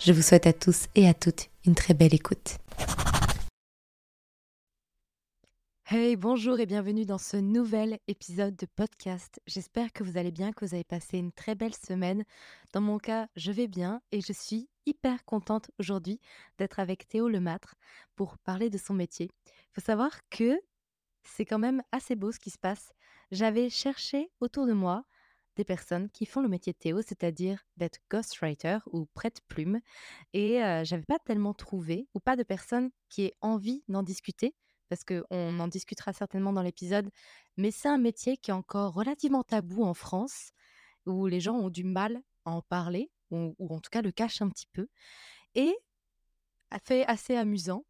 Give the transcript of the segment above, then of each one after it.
Je vous souhaite à tous et à toutes une très belle écoute. Hey, bonjour et bienvenue dans ce nouvel épisode de podcast. J'espère que vous allez bien, que vous avez passé une très belle semaine. Dans mon cas, je vais bien et je suis hyper contente aujourd'hui d'être avec Théo Lemâtre pour parler de son métier. Il faut savoir que c'est quand même assez beau ce qui se passe. J'avais cherché autour de moi des personnes qui font le métier de Théo, c'est-à-dire d'être ghostwriter ou prête-plume. Et j'avais pas tellement trouvé, ou pas de personnes qui aient envie d'en discuter, parce qu'on en discutera certainement dans l'épisode, mais c'est un métier qui est encore relativement tabou en France, où les gens ont du mal à en parler, ou, en tout cas le cachent un petit peu. Et a fait assez amusant.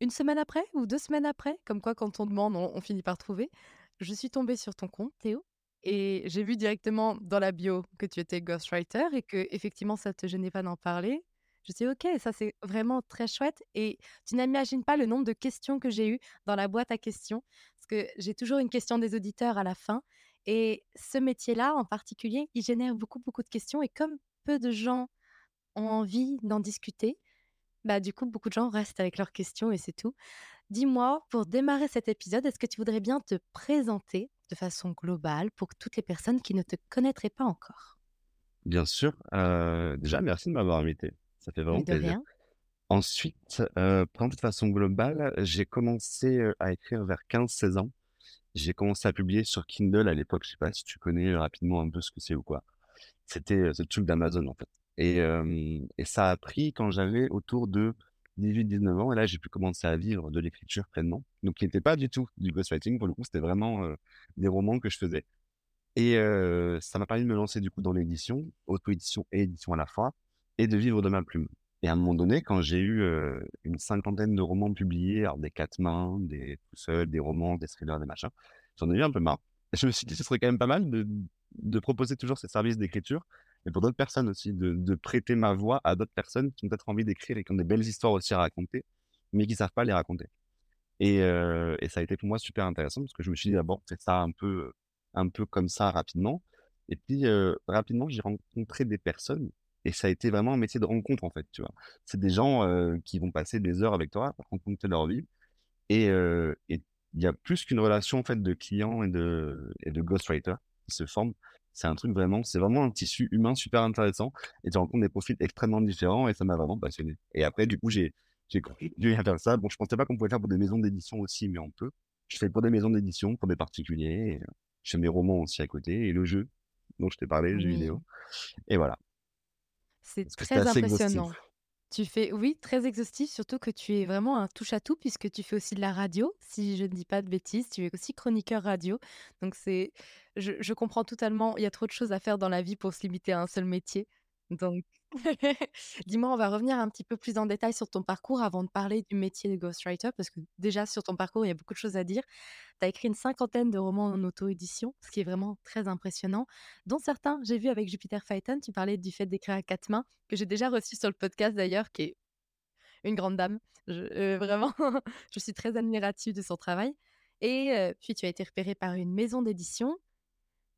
Une semaine après, ou deux semaines après, comme quoi quand on demande, on, on finit par trouver, je suis tombée sur ton compte, Théo, et j'ai vu directement dans la bio que tu étais ghostwriter et que effectivement ça te gênait pas d'en parler. Je dis ok, ça c'est vraiment très chouette et tu n'imagines pas le nombre de questions que j'ai eues dans la boîte à questions parce que j'ai toujours une question des auditeurs à la fin et ce métier-là en particulier, il génère beaucoup beaucoup de questions et comme peu de gens ont envie d'en discuter, bah du coup beaucoup de gens restent avec leurs questions et c'est tout. Dis-moi, pour démarrer cet épisode, est-ce que tu voudrais bien te présenter de façon globale pour toutes les personnes qui ne te connaîtraient pas encore? Bien sûr. Euh, déjà, merci de m'avoir invité. Ça fait vraiment plaisir. Rien. Ensuite, euh, de façon globale, j'ai commencé euh, à écrire vers 15-16 ans. J'ai commencé à publier sur Kindle à l'époque. Je sais pas si tu connais rapidement un peu ce que c'est ou quoi. C'était ce truc d'Amazon en fait. Et, et ça a pris quand j'avais autour de 18-19 ans. Et là, j'ai pu commencer à vivre de l'écriture pleinement. Donc, qui n'était pas du tout du ghostwriting. Pour le coup, c'était vraiment des romans que je faisais. Et ça m'a permis de me lancer du coup dans l'édition, auto-édition et édition à la fois, et de vivre de ma plume. Et à un moment donné, quand j'ai eu une cinquantaine de romans publiés, alors des quatre mains, des tout seuls, des romans, des thrillers, des machins, j'en ai eu un peu marre. Je me suis dit, ce serait quand même pas mal de proposer toujours ces services d'écriture mais pour d'autres personnes aussi, de, prêter ma voix à d'autres personnes qui ont peut-être envie d'écrire et qui ont des belles histoires aussi à raconter, mais qui ne savent pas les raconter. Et, euh, et, ça a été pour moi super intéressant parce que je me suis dit d'abord, c'est ça un peu, un peu comme ça rapidement. Et puis euh, rapidement, j'ai rencontré des personnes et ça a été vraiment un métier de rencontre en fait, tu vois. C'est des gens euh, qui vont passer des heures avec toi, rencontrer leur vie. Et il y a plus qu'une relation en fait de client et de, et de ghostwriter qui se forme c'est un truc vraiment, c'est vraiment un tissu humain super intéressant et tu rencontres des profils extrêmement différents et ça m'a vraiment passionné. Et après, du coup, j'ai, j'ai continué à faire ça. Bon, je pensais pas qu'on pouvait faire pour des maisons d'édition aussi, mais on peut. Je fais pour des maisons d'édition, pour des particuliers. Et, je fais mes romans aussi à côté et le jeu dont je t'ai parlé, le jeu vidéo. Et voilà. C'est très impressionnant. Tu fais, oui, très exhaustif, surtout que tu es vraiment un touche-à-tout puisque tu fais aussi de la radio, si je ne dis pas de bêtises, tu es aussi chroniqueur radio. Donc c'est, je, je comprends totalement, il y a trop de choses à faire dans la vie pour se limiter à un seul métier. Donc, dis-moi, on va revenir un petit peu plus en détail sur ton parcours avant de parler du métier de ghostwriter, parce que déjà sur ton parcours, il y a beaucoup de choses à dire. Tu as écrit une cinquantaine de romans en auto-édition, ce qui est vraiment très impressionnant, dont certains, j'ai vu avec Jupiter Phaeton, tu parlais du fait d'écrire à quatre mains, que j'ai déjà reçu sur le podcast d'ailleurs, qui est une grande dame. Euh, vraiment, je suis très admirative de son travail. Et euh, puis tu as été repéré par une maison d'édition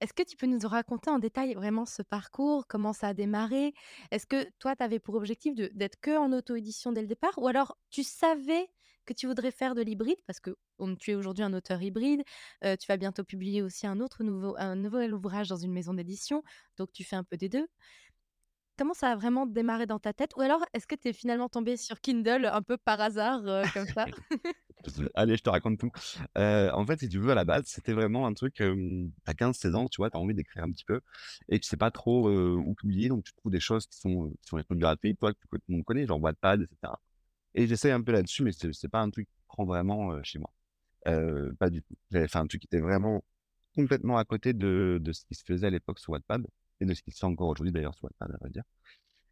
est-ce que tu peux nous raconter en détail vraiment ce parcours, comment ça a démarré? Est-ce que toi, tu avais pour objectif d'être que en auto-édition dès le départ? Ou alors tu savais que tu voudrais faire de l'hybride? Parce que tu es aujourd'hui un auteur hybride, tu vas bientôt publier aussi un autre nouvel ouvrage dans une maison d'édition, donc tu fais un peu des deux. Comment ça a vraiment démarré dans ta tête? Ou alors, est-ce que tu es finalement tombé sur Kindle un peu par hasard, comme ça? Allez, je te raconte tout. en fait, si tu veux, à la base, c'était vraiment un truc, tu as 15-16 ans, tu vois, tu as envie d'écrire un petit peu et tu sais pas trop où publier, donc tu trouves des choses qui sont, qui sont les gratuites, toi, que tout le monde connaît, genre Wattpad, etc. Et j'essaie un peu là-dessus, mais c'est pas un truc qui prend vraiment chez moi. pas du tout. J'avais fait un truc qui était vraiment complètement à côté de, de ce qui se faisait à l'époque sur Wattpad et de ce qui se fait encore aujourd'hui d'ailleurs sur Wattpad, à dire.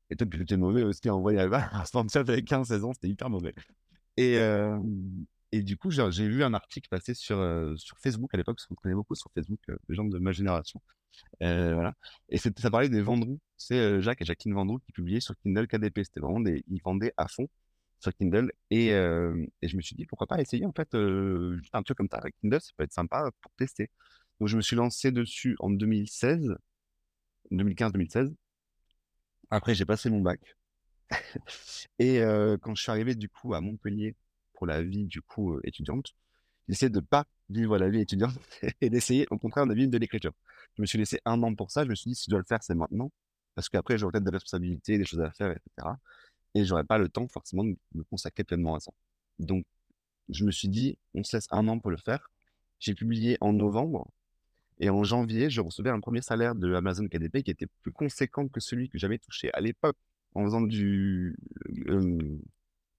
Et tu étais mauvais aussi en voyage. Snapchat avec 15-16 ans, c'était hyper mauvais. Et, et du coup, j'ai vu un article passer sur, sur Facebook à l'époque, parce qu'on connaît beaucoup sur Facebook, les gens de ma génération. voilà. Et ça parlait des Vendroux. C'est Jacques et Jacqueline Vendroux qui publiaient sur Kindle KDP. C'était vraiment des, ils vendaient à fond sur Kindle. Et, et je me suis dit, pourquoi pas essayer en fait un truc comme ça avec Kindle, ça peut être sympa pour tester. Donc je me suis lancé dessus en 2016, 2015-2016. Après, j'ai passé mon bac. et quand je suis arrivé du coup à Montpellier pour la vie du coup étudiante, j'essayais de pas vivre la vie étudiante et d'essayer au contraire de vivre de l'écriture. Je me suis laissé un an pour ça. Je me suis dit si je dois le faire, c'est maintenant, parce qu'après j'aurai peut-être des responsabilités, des choses à faire, etc. Et j'aurais pas le temps forcément de me consacrer pleinement à ça. Donc je me suis dit on se laisse un an pour le faire. J'ai publié en novembre et en janvier, je recevais un premier salaire de Amazon KDP qui était plus conséquent que celui que j'avais touché à l'époque en faisant du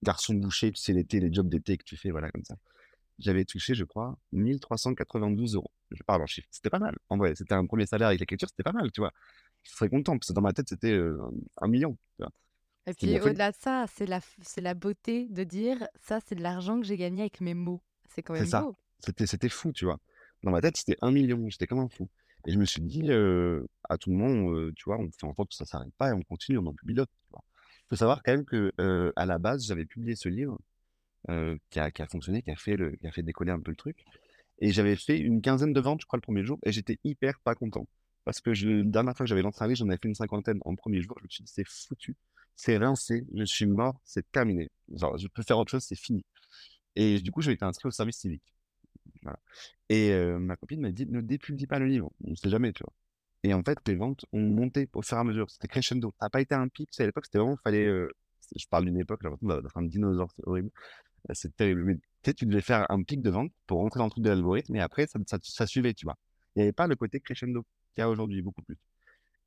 garçon boucher, tu sais, l'été, les jobs d'été que tu fais, voilà, comme ça. J'avais touché, je crois, 1392 euros. Je parle en chiffres. C'était pas mal. En vrai, c'était un premier salaire avec l'écriture, c'était pas mal, tu vois. Je serais content, parce que dans ma tête, c'était un million. Et puis au-delà de ça, c'est la, c'est la beauté de dire ça, c'est de l'argent que j'ai gagné avec mes mots. C'est quand même ça. beau. C'était, c'était fou, tu vois. Dans ma tête, c'était un million. J'étais comme un fou. Et je me suis dit, à tout monde, tu vois, on fait en sorte que ça s'arrête pas et on continue, on en publie d'autres. Il faut savoir quand même que à la base, j'avais publié ce livre qui a, fonctionné, qui a, fait décoller un peu le truc. Et j'avais fait une quinzaine de ventes, je crois, le premier jour, et j'étais hyper pas content. Parce que la dernière fois que j'avais lancé un livre, j'en avais fait une cinquantaine en premier jour. Je me suis dit, c'est foutu, c'est rincé, je suis mort, c'est terminé. Genre, je peux faire autre chose, c'est fini. Et du coup, j'ai été inscrit au service civique. Et ma copine m'a dit ne dépublie pas le livre, on ne sait jamais, tu vois. Et en fait, les ventes ont monté au fur et à mesure. C'était crescendo. Ça n'a pas été un pic. À l'époque, c'était vraiment, fallait. je parle d'une époque, là, d'être un dinosaure, c'est horrible. C'est terrible. Mais tu sais, tu devais faire un pic de vente pour rentrer dans le truc de l'algorithme, et après, ça, suivait, tu vois. Il n'y avait pas le côté crescendo qu'il y a aujourd'hui, beaucoup plus.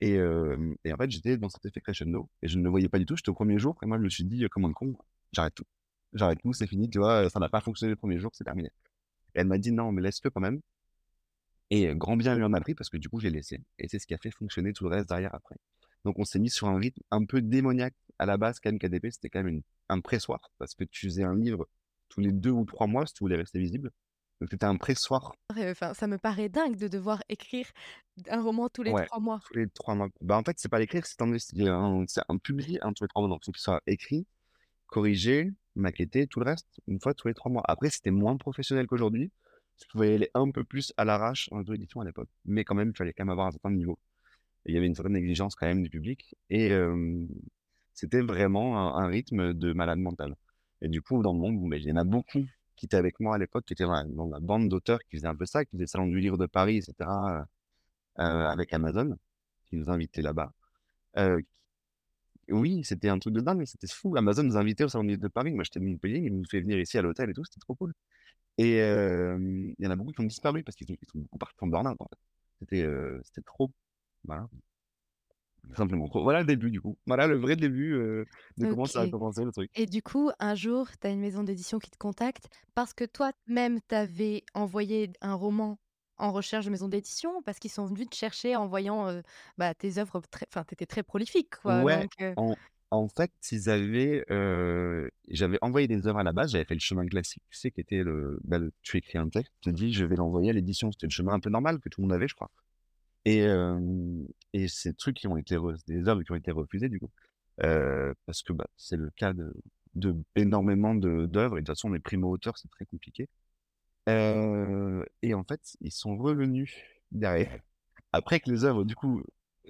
Et, en fait, j'étais dans cet effet crescendo, et je ne le voyais pas du tout. J'étais au premier jour, et moi, je me suis dit, comme un con, j'arrête tout. J'arrête tout, c'est fini, tu vois, ça n'a pas fonctionné le premier jour, c'est terminé. Et elle m'a dit non, mais laisse-le quand même. Et grand bien lui en a pris parce que du coup, je l'ai laissé. Et c'est ce qui a fait fonctionner tout le reste derrière après. Donc, on s'est mis sur un rythme un peu démoniaque. À la base, quand KDP, c'était quand même un pressoir parce que tu faisais un livre tous les deux ou trois mois si tu voulais rester visible. Donc, c'était un pressoir. Enfin, ça me paraît dingue de devoir écrire un roman tous les trois mois. Tous les trois mois. Bah, en fait, c'est pas l'écrire, c'est un, un, un tous les trois mois. Donc, il faut qu'il soit écrit, corrigé, maquetté, tout le reste, une fois tous les trois mois. Après, c'était moins professionnel qu'aujourd'hui. Je pouvais aller un peu plus à l'arrache en auto-édition à l'époque. Mais quand même, il fallait quand même avoir un certain niveau. Il y avait une certaine exigence quand même du public. Et c'était vraiment un, rythme de malade mental. Et du coup, dans le monde, il y en a beaucoup qui étaient avec moi à l'époque, qui étaient dans la, bande d'auteurs qui faisaient un peu ça, qui faisaient le Salon du Livre de Paris, etc., euh, avec Amazon, qui nous invitait là-bas, euh, oui, c'était un truc de dingue, c'était fou. Amazon nous invitait au salon de Paris. Moi, j'étais de Montpellier, ils nous fait venir ici à l'hôtel et tout, c'était trop cool. Et il y en a beaucoup qui ont disparu parce qu'ils sont beaucoup partis en burn-out, en fait. C'était c'était trop. Voilà. Simplement trop. Voilà le début, du coup. Voilà le vrai début de comment ça a commencé, le truc. Et du coup, un jour, tu as une maison d'édition qui te contacte parce que toi-même, tu avais envoyé un roman en recherche de maison d'édition parce qu'ils sont venus te chercher en voyant bah, tes œuvres. Enfin, tu étais très prolifique. Quoi, ouais, en, fait, ils avaient. J'avais envoyé des œuvres à la base, j'avais fait le chemin classique, tu sais, qui était le. Bah, tu écris un texte, tu te dis, je vais l'envoyer à l'édition. C'était le chemin un peu normal que tout le monde avait, je crois. Et, et ces trucs qui ont été. des œuvres qui ont été refusées, du coup. parce que bah, c'est le cas de, de énormément d'œuvres. Et de toute façon, les primo-auteurs, c'est très compliqué et en fait, ils sont revenus derrière. Après que les œuvres, du coup,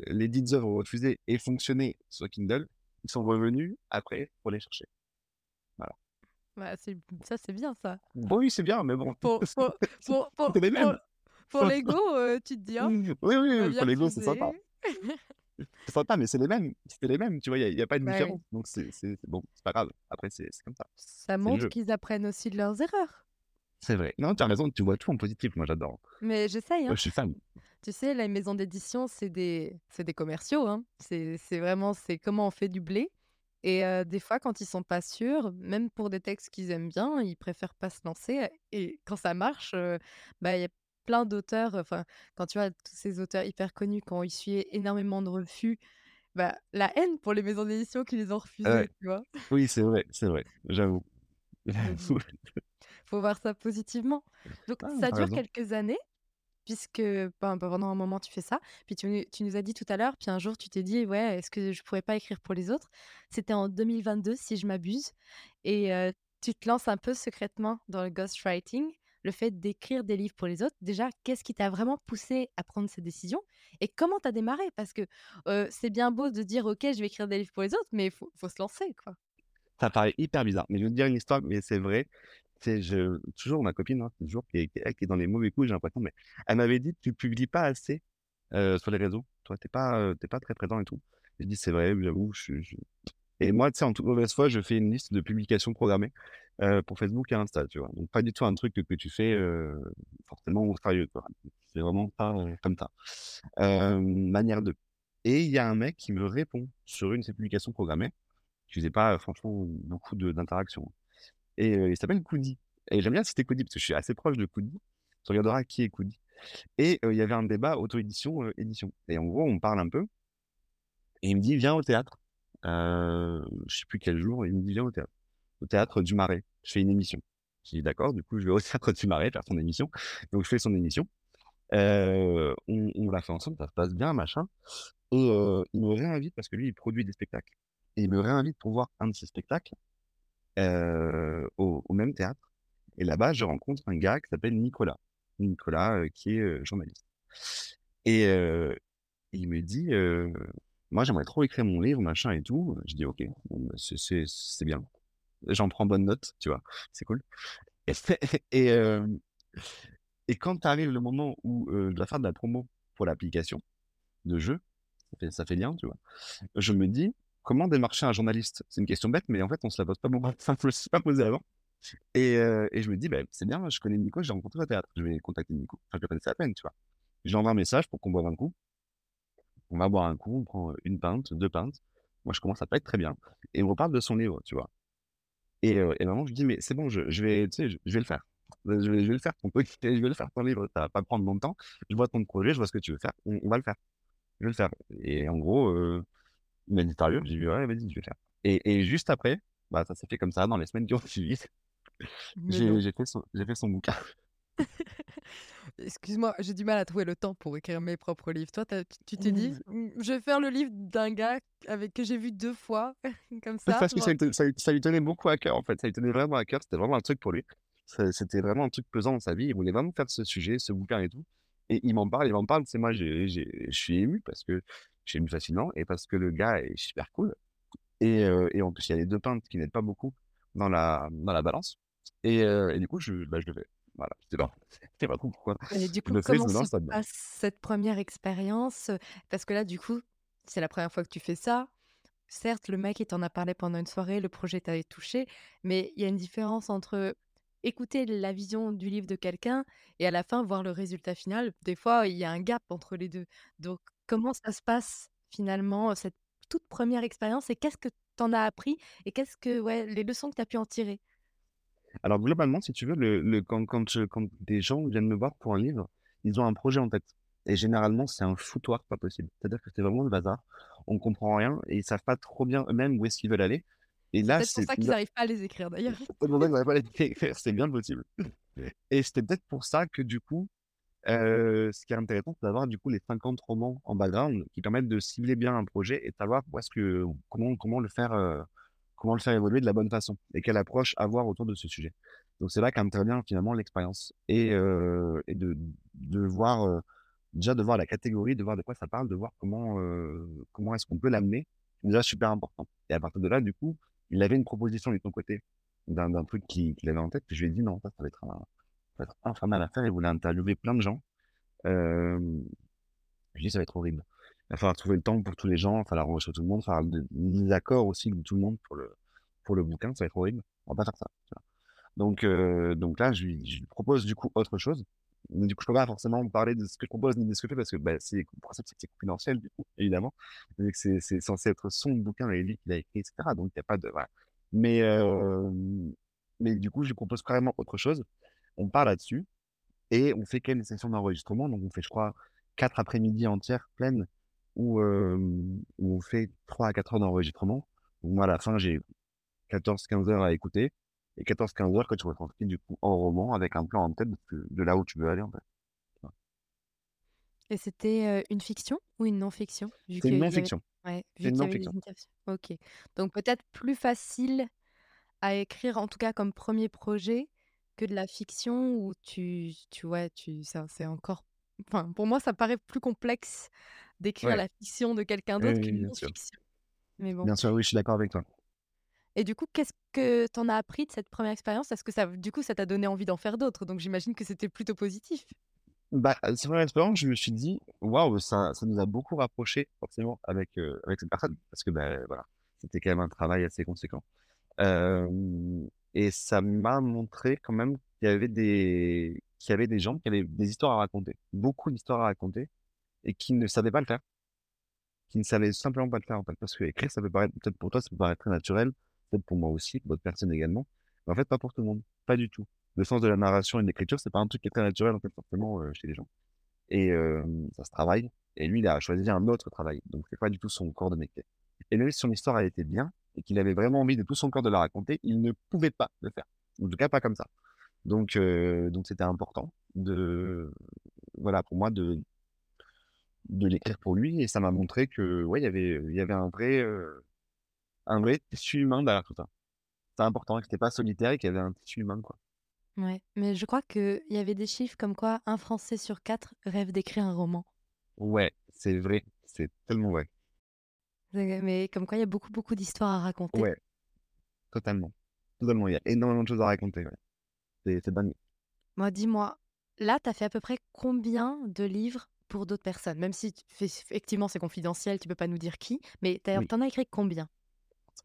les dites œuvres refusées aient fonctionné sur Kindle, ils sont revenus après pour les chercher. Voilà. Bah, ça, c'est bien ça. oui, c'est bien, mais bon. Pour, pour, pour, pour, l'ego, tu te dis. Hein, oui, oui, oui pour l'ego, c'est sympa. c'est sympa, mais c'est les mêmes. C'était les mêmes, tu vois, il n'y a, pas de différence. Donc, c'est bon, c'est pas grave. Après, c'est comme ça. Ça montre qu'ils apprennent aussi de leurs erreurs. C'est vrai. Non, tu as raison, tu vois tout en positif, moi j'adore. Mais j'essaye. Hein. je suis fan. Tu sais, la maison d'édition, c'est des, des commerciaux. Hein. C'est vraiment c'est comment on fait du blé. Et des fois, quand ils sont pas sûrs, même pour des textes qu'ils aiment bien, ils préfèrent pas se lancer. Et quand ça marche, bah il y a plein d'auteurs. Enfin, quand tu vois tous ces auteurs hyper connus, quand ils suivent énormément de refus, bah, la haine pour les maisons d'édition qui les ont refusés, tu vois? Oui, c'est vrai, c'est vrai, j'avoue. Faut voir ça positivement. Donc Ah, ça dure raison. quelques années puisque, ben, pendant un moment tu fais ça, puis tu tu nous as dit tout à l'heure, puis un jour tu t'es dit: «Ouais, est-ce que je pourrais pas écrire pour les autres?» c'était en 2022 si je m'abuse et tu te lances un peu secrètement dans le ghostwriting, le fait d'écrire des livres pour les autres. Déjà, qu'est-ce qui t'a vraiment poussé à prendre cette décision? Et comment tu as démarré? Parce que, c'est bien beau de dire: «OK, je vais écrire des livres pour les autres», mais il faut faut se lancer, quoi. Ça paraît hyper bizarre, mais je vais te dire une histoire, mais c'est vrai. Je toujours ma copine, hein, toujours qui est est qui est dans les mauvais coups, j'ai l'impression, mais elle m'avait dit: «Tu publies pas assez, heu, sur les réseaux. Toi, tu es pas, heu, tu es pas très présent et tout». Je dis: «C'est vrai, j'avoue, je je» et moi, tu sais, en toute mauvaise foi, je fais une liste de publications programmées, heu, pour Facebook et Insta, tu vois? Donc pas du tout un truc que tu fais, forcément au sérieux, quoi. C'est vraiment pas, comme ça. Manière de et il y a un mec qui me répond sur une de ses publications programmées qui faisait pas, franchement, beaucoup d'interactions et il s'appelle Koudi et j'aime bien citer Koudi parce que je suis assez proche de Koudi. Tu regarderas qui est Koudi et il y avait un débat auto-édition, édition et en gros, on parle un peu et il me dit: «Viens au théâtre». Je sais plus quel jour, il me dit: «Viens au théâtre, au théâtre du Marais, je fais une émission». J'ai dit: «D'accord», du coup, je vais au théâtre du Marais faire son émission. Donc je fais son émission, on l'a fait ensemble, ça se passe bien, machin et il me réinvite parce que lui, il produit des spectacles et il me réinvite pour voir un de ses spectacles, théâtre et là-bas, je rencontre un gars qui s'appelle Nicolas. Nicolas, heu, qui est, heu, journaliste et heu, il me dit, «Moi, j'aimerais trop écrire mon livre, machin et tout». Je dis: «OK, bon, bah, c'est bien». J'en prends bonne note, tu vois? C'est cool et et quand arrive le moment où, je dois faire de la promo pour l'application de jeu, ça fait ça fait lien, tu vois? Je me dis: «Comment démarcher un journaliste?» c'est une question bête, mais en fait, on se la pose pas beaucoup enfin, je me suis pas posée avant et je me dis: «Bah, c'est bien, je connais Nico, je l'ai rencontré au théâtre, je vais contacter Nico». Enfin, je le connaissais à peine, tu vois? Je envoie un message pour qu'on boive un coup. On va boire un coup, on prend, 1 pinte, 2 pintes. Moi, je commence à pas être très bien et on reparle de son livre, tu vois? Et heu et moment, je dis: «Mais c'est bon, je vais, tu sais, je vais le faire. Je vais le faire je vais le faire ton livre, ça va pas prendre longtemps. Je vois ton projet, je vois ce que tu veux faire, on va le faire. Je vais le faire». Et en gros, heu, il m'a dit: «Sérieux?» j'ai dit: «Ouais, vas-y, je vais le faire». Et et juste après, bah, ça s'est fait comme ça dans les semaines qui ont suivi. J'ai j'ai fait son j'ai fait son bouquin. Excuse-moi, j'ai du mal à trouver le temps pour écrire mes propres livres. Toi, tu dit: Oui. «Mmh, je vais faire le livre d'un gars avec que j'ai vu 2 fois, comme ça, Parce que ça genre» lui te ça lui ça lui tenait beaucoup à cœur, en fait, ça lui tenait vraiment à cœur, c'était vraiment un truc pour lui. C'est c'était vraiment un truc pesant dans sa vie, il voulait vraiment faire ce sujet, ce bouquin et tout et il m'en parle il m'en parle, sais, moi, j'ai j'ai je suis ému parce que suis ému facilement et parce que le gars est super cool et heu et en plus, il y a les 2 pintes qui n'aident pas beaucoup dans la dans la balance et du coup, je bah, je le fais. Voilà, sais pas sais pas trop pourquoi. et du Je coup, le fais, je comment me se là-dedans. passe cette première expérience? parce que là, du coup, c'est la première fois que tu fais ça. Certes, le mec, il t'en a parlé pendant une soirée, le projet t'avait touché, mais il y a une différence entre écouter la vision du livre de quelqu'un et à la fin voir le résultat final. Des fois, il y a un gap entre les 2. Donc comment ça se passe finalement, cette toute première expérience et qu'est-ce que tu en as appris et qu'est-ce que ouais, les leçons que tu as pu en tirer? Alors globalement, si tu veux, le le quand quand je quand des gens viennent me voir pour un livre, ils ont un projet en tête et généralement, c'est un foutoir pas possible. C'est-à-dire que c'est vraiment le bazar. On comprend rien et ils savent pas trop bien eux-mêmes où est-ce qu'ils veulent aller et C'est là, peut-être pour c'est ça qu'ils là arrivent pas à les écrire d'ailleurs. c'est pour ça pas à les écrire, c'est bien possible et c'était peut-être pour ça que du coup, heu, ce qui est intéressant, c'est d'avoir du coup les 50 romans en background qui permettent de cibler bien un projet et de savoir où est-ce que comment comment le faire, heu, comment le faire évoluer de la bonne façon et quelle approche avoir autour de ce sujet. Donc c'est là qu'intervient finalement l'expérience et et de voir, heu, déjà de voir la catégorie, de voir de quoi ça parle, de voir comment, heu, comment est-ce qu'on peut l'amener, c'est déjà super important et à partir de là, du coup, il avait une proposition de son côté d'un truc qu'il avait en tête, puis je lui ai dit: «Non, ça, va être un ça va infernal à faire». Il voulait interviewer plein de gens. Je lui ai dit: «Ça va être horrible. Il va falloir trouver le temps pour tous les gens, il va falloir embaucher tout le monde, il va falloir de des accords aussi de tout le monde pour le pour le bouquin, ça va être horrible. On va pas faire ça». Donc heu, donc là, je lui je propose du coup autre chose. Mais du coup, je peux pas forcément parler de ce que je propose ni de ce que je fais parce que, bah, c'est c'est confidentiel évidemment. C'est censé être son bouquin et lui qui l'a écrit et cetera, donc il y a pas de. Mais hem, mais du coup, je lui propose carrément autre chose. On part là-dessus et on fait quelques sessions d'enregistrement. Donc on fait, je crois, 4 après-midi entières pleines où, où on fait 3 à 4 heures d'enregistrement. Moi, à la fin, j'ai 14-15 heures à écouter. Et 14-15 heures que tu retranscris du coup en roman avec un plan en tête de, là où tu veux aller en fait. Et c'était une fiction ou une non-fiction? C'est une non-fiction. Ouais, y avait Ok. Donc peut-être plus facile à écrire, en tout cas comme premier projet, que de la fiction où tu, tu vois, tu, ça, c'est encore. Enfin, pour moi, ça paraît plus complexe d'écrire la fiction de quelqu'un d'autre qu'une non-fiction. Mais bon. Bien sûr, oui, je suis d'accord avec toi. Et du coup, qu'est-ce que tu en as appris de cette première expérience? Est-ce que ça, du coup, ça t'a donné envie d'en faire d'autres? Donc j'imagine que c'était plutôt positif. Bah, cette première expérience, je me suis dit, waouh, ça, ça nous a beaucoup rapprochés, forcément, avec, euh, avec cette personne, parce que, ben voilà, c'était quand même un travail assez conséquent. et ça m'a montré quand même qu'il y avait des, qu'il y avait des gens qui avaient des histoires à raconter, beaucoup d'histoires à raconter, et qui ne savaient pas le faire, qui ne savaient simplement pas le faire, en fait, parce que écrire, ça peut paraître, peut-être pour toi, ça peut paraître très naturel, peut-être pour moi aussi, pour d'autres personnes également, mais en fait, pas pour tout le monde, pas du tout le sens de la narration et de l'écriture, c'est pas un truc qui est très naturel, en fait, forcément, euh, chez les gens. Et ça se travaille. Et lui, il a choisi un autre travail. Donc, c'est pas du tout son corps de métier. Et même si son histoire a été bien et qu'il avait vraiment envie de tout son corps de la raconter, il ne pouvait pas le faire. En tout cas, pas comme ça. Donc, donc c'était important de, voilà, pour moi, de, de l'écrire pour lui. Et ça m'a montré que, ouais, il y avait, il y avait un vrai, un vrai tissu humain derrière tout ça. C'est important, que c'était pas solitaire et qu'il y avait un tissu humain, quoi. Ouais, mais je crois qu'il y avait des chiffres comme quoi un Français sur quatre rêve d'écrire un roman. Ouais, c'est vrai, c'est tellement vrai. Mais comme quoi il y a beaucoup, beaucoup d'histoires à raconter. Ouais, totalement. Totalement, il y a énormément de choses à raconter. Ouais. C'est dingue. Moi, dis-moi, là, tu as fait à peu près combien de livres pour d'autres personnes Même si effectivement c'est confidentiel, tu peux pas nous dire qui, mais tu en as écrit combien?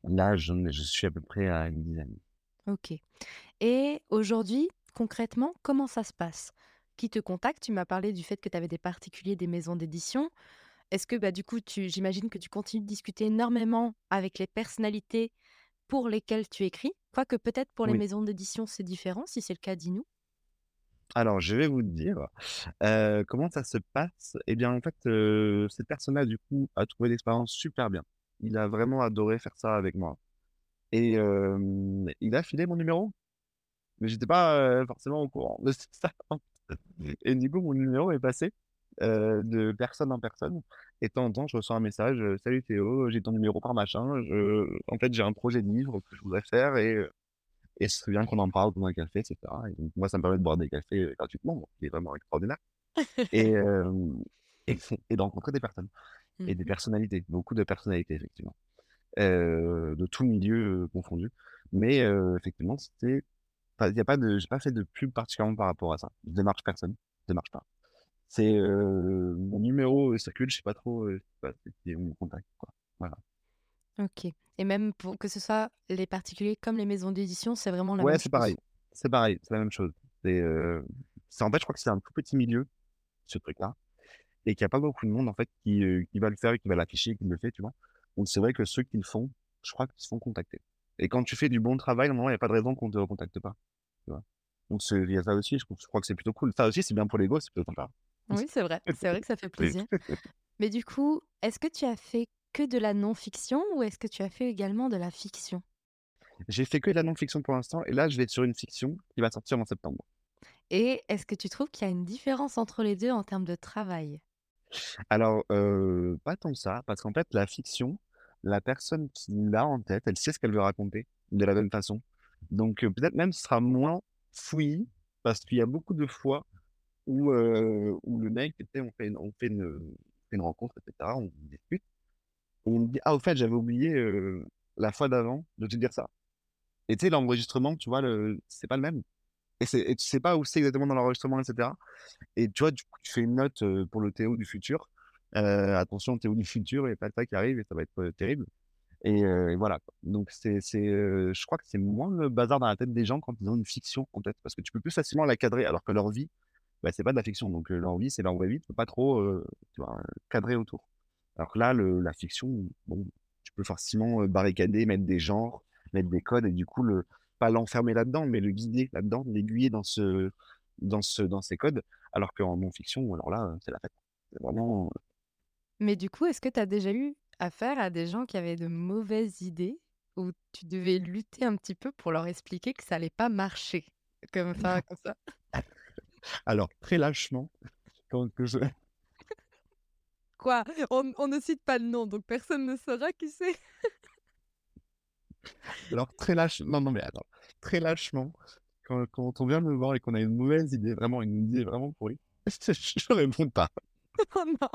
Là, je, je suis à peu près à une dizaine. Ok. Et aujourd'hui, concrètement, comment ça se passe? Qui te contacte? Tu m'as parlé du fait que tu avais des particuliers des maisons d'édition. Est-ce que bah, du coup, tu, j'imagine que tu continues de discuter énormément avec les personnalités pour lesquelles tu écris Quoique peut-être pour les maisons d'édition, c'est différent. Si c'est le cas, dis-nous. Alors, je vais vous dire comment ça se passe? Eh bien, en fait, cette personne-là, du coup, a trouvé l'expérience super bien. Il a vraiment adoré faire ça avec moi. Et il a filé mon numéro. Mais j'étais pas forcément au courant de ça. Et du coup, mon numéro est passé de personne en personne. Et de temps en temps, je reçois un message Salut Théo, j'ai ton numéro par machin. Je... En fait, j'ai un projet de livre que je voudrais faire et, et ce bien qu'on en parle pendant un café, etc. Et donc, moi, ça me permet de boire des cafés gratuitement, ce qui est vraiment extraordinaire. Et, et, et, de rencontrer des personnes et des mmh personnalités, beaucoup de personnalités, effectivement de tout milieu confondu. Mais effectivement, c'était, il a pas de, j'ai pas fait de pub particulièrement par rapport à ça. Je démarche personne, je démarche pas. C'est mon numéro circule, je sais pas trop, pas, c'est mon contact, quoi. Voilà. Ok. Et même pour que ce soit les particuliers comme les maisons d'édition, c'est vraiment la ouais, même c'est pareil. C'est pareil, c'est la même chose. C'est, c'est en fait, je crois que c'est un tout petit milieu, ce truc-là, et qu'il n'y a pas beaucoup de monde en fait qui, qui va le faire et qui va l'afficher, qui le fait, tu vois. Donc c'est vrai que ceux qui le font, je crois qu'ils se font contacter. Et quand tu fais du bon travail, normalement, il n'y a pas de raison qu'on ne te recontacte pas. Tu vois Donc il y a ça aussi, je, crois que c'est plutôt cool. Ça aussi, c'est bien pour l'ego, c'est plutôt sympa. Oui, c'est vrai. C'est vrai que ça fait plaisir. Mais du coup, est-ce que tu as fait que de la non-fiction ou est-ce que tu as fait également de la fiction? J'ai fait que de la non-fiction pour l'instant et là, je vais être sur une fiction qui va sortir en septembre. Et est-ce que tu trouves qu'il y a une différence entre les deux en termes de travail? Alors, pas tant que ça, parce qu'en fait, la fiction, la personne qui l'a en tête, elle sait ce qu'elle veut raconter de la même façon. Donc, peut-être même ce sera moins fouillis, parce qu'il y a beaucoup de fois où, où le mec, on fait, une, on fait une, une rencontre, etc., on discute, et me dit, ah, au fait, j'avais oublié la fois d'avant de te dire ça. Et tu sais, l'enregistrement, tu vois, c'est pas le même. Et, tu sais pas où c'est exactement dans l'enregistrement, etc. Et tu vois, tu, tu fais une note pour le Théo du futur. Euh, attention, Théo du futur, il n'y a pas ça qui arrive et ça va être terrible. Et, voilà. Donc, c'est, je crois que c'est moins le bazar dans la tête des gens quand ils ont une fiction en tête. Parce que tu peux plus facilement la cadrer, alors que leur vie, bah, c'est pas de la fiction. Donc, leur vie, c'est leur vraie vie. Tu peux pas trop tu vois, cadrer autour. Alors que là, le, la fiction, bon, tu peux facilement barricader, mettre des genres, mettre des codes et du coup, le, pas l'enfermer là-dedans, mais le guider là-dedans, l'aiguiller dans, ce, dans, ce, dans ces codes. Alors qu'en non-fiction, alors là, c'est la fête. C'est vraiment Mais du coup, est-ce que tu as déjà eu affaire à des gens qui avaient de mauvaises idées, où tu devais lutter un petit peu pour leur expliquer que ça allait pas marcher? Comme ça comme ça? Alors, très lâchement, quand je Quoi? On on ne cite pas de nom, donc personne ne saura qui c'est? Alors très lâche non, non, mais attends, très lâchement, quand quand on vient me voir et qu'on a une mauvaise idée, vraiment une idée vraiment pourrie, je réponds pas. Oh non!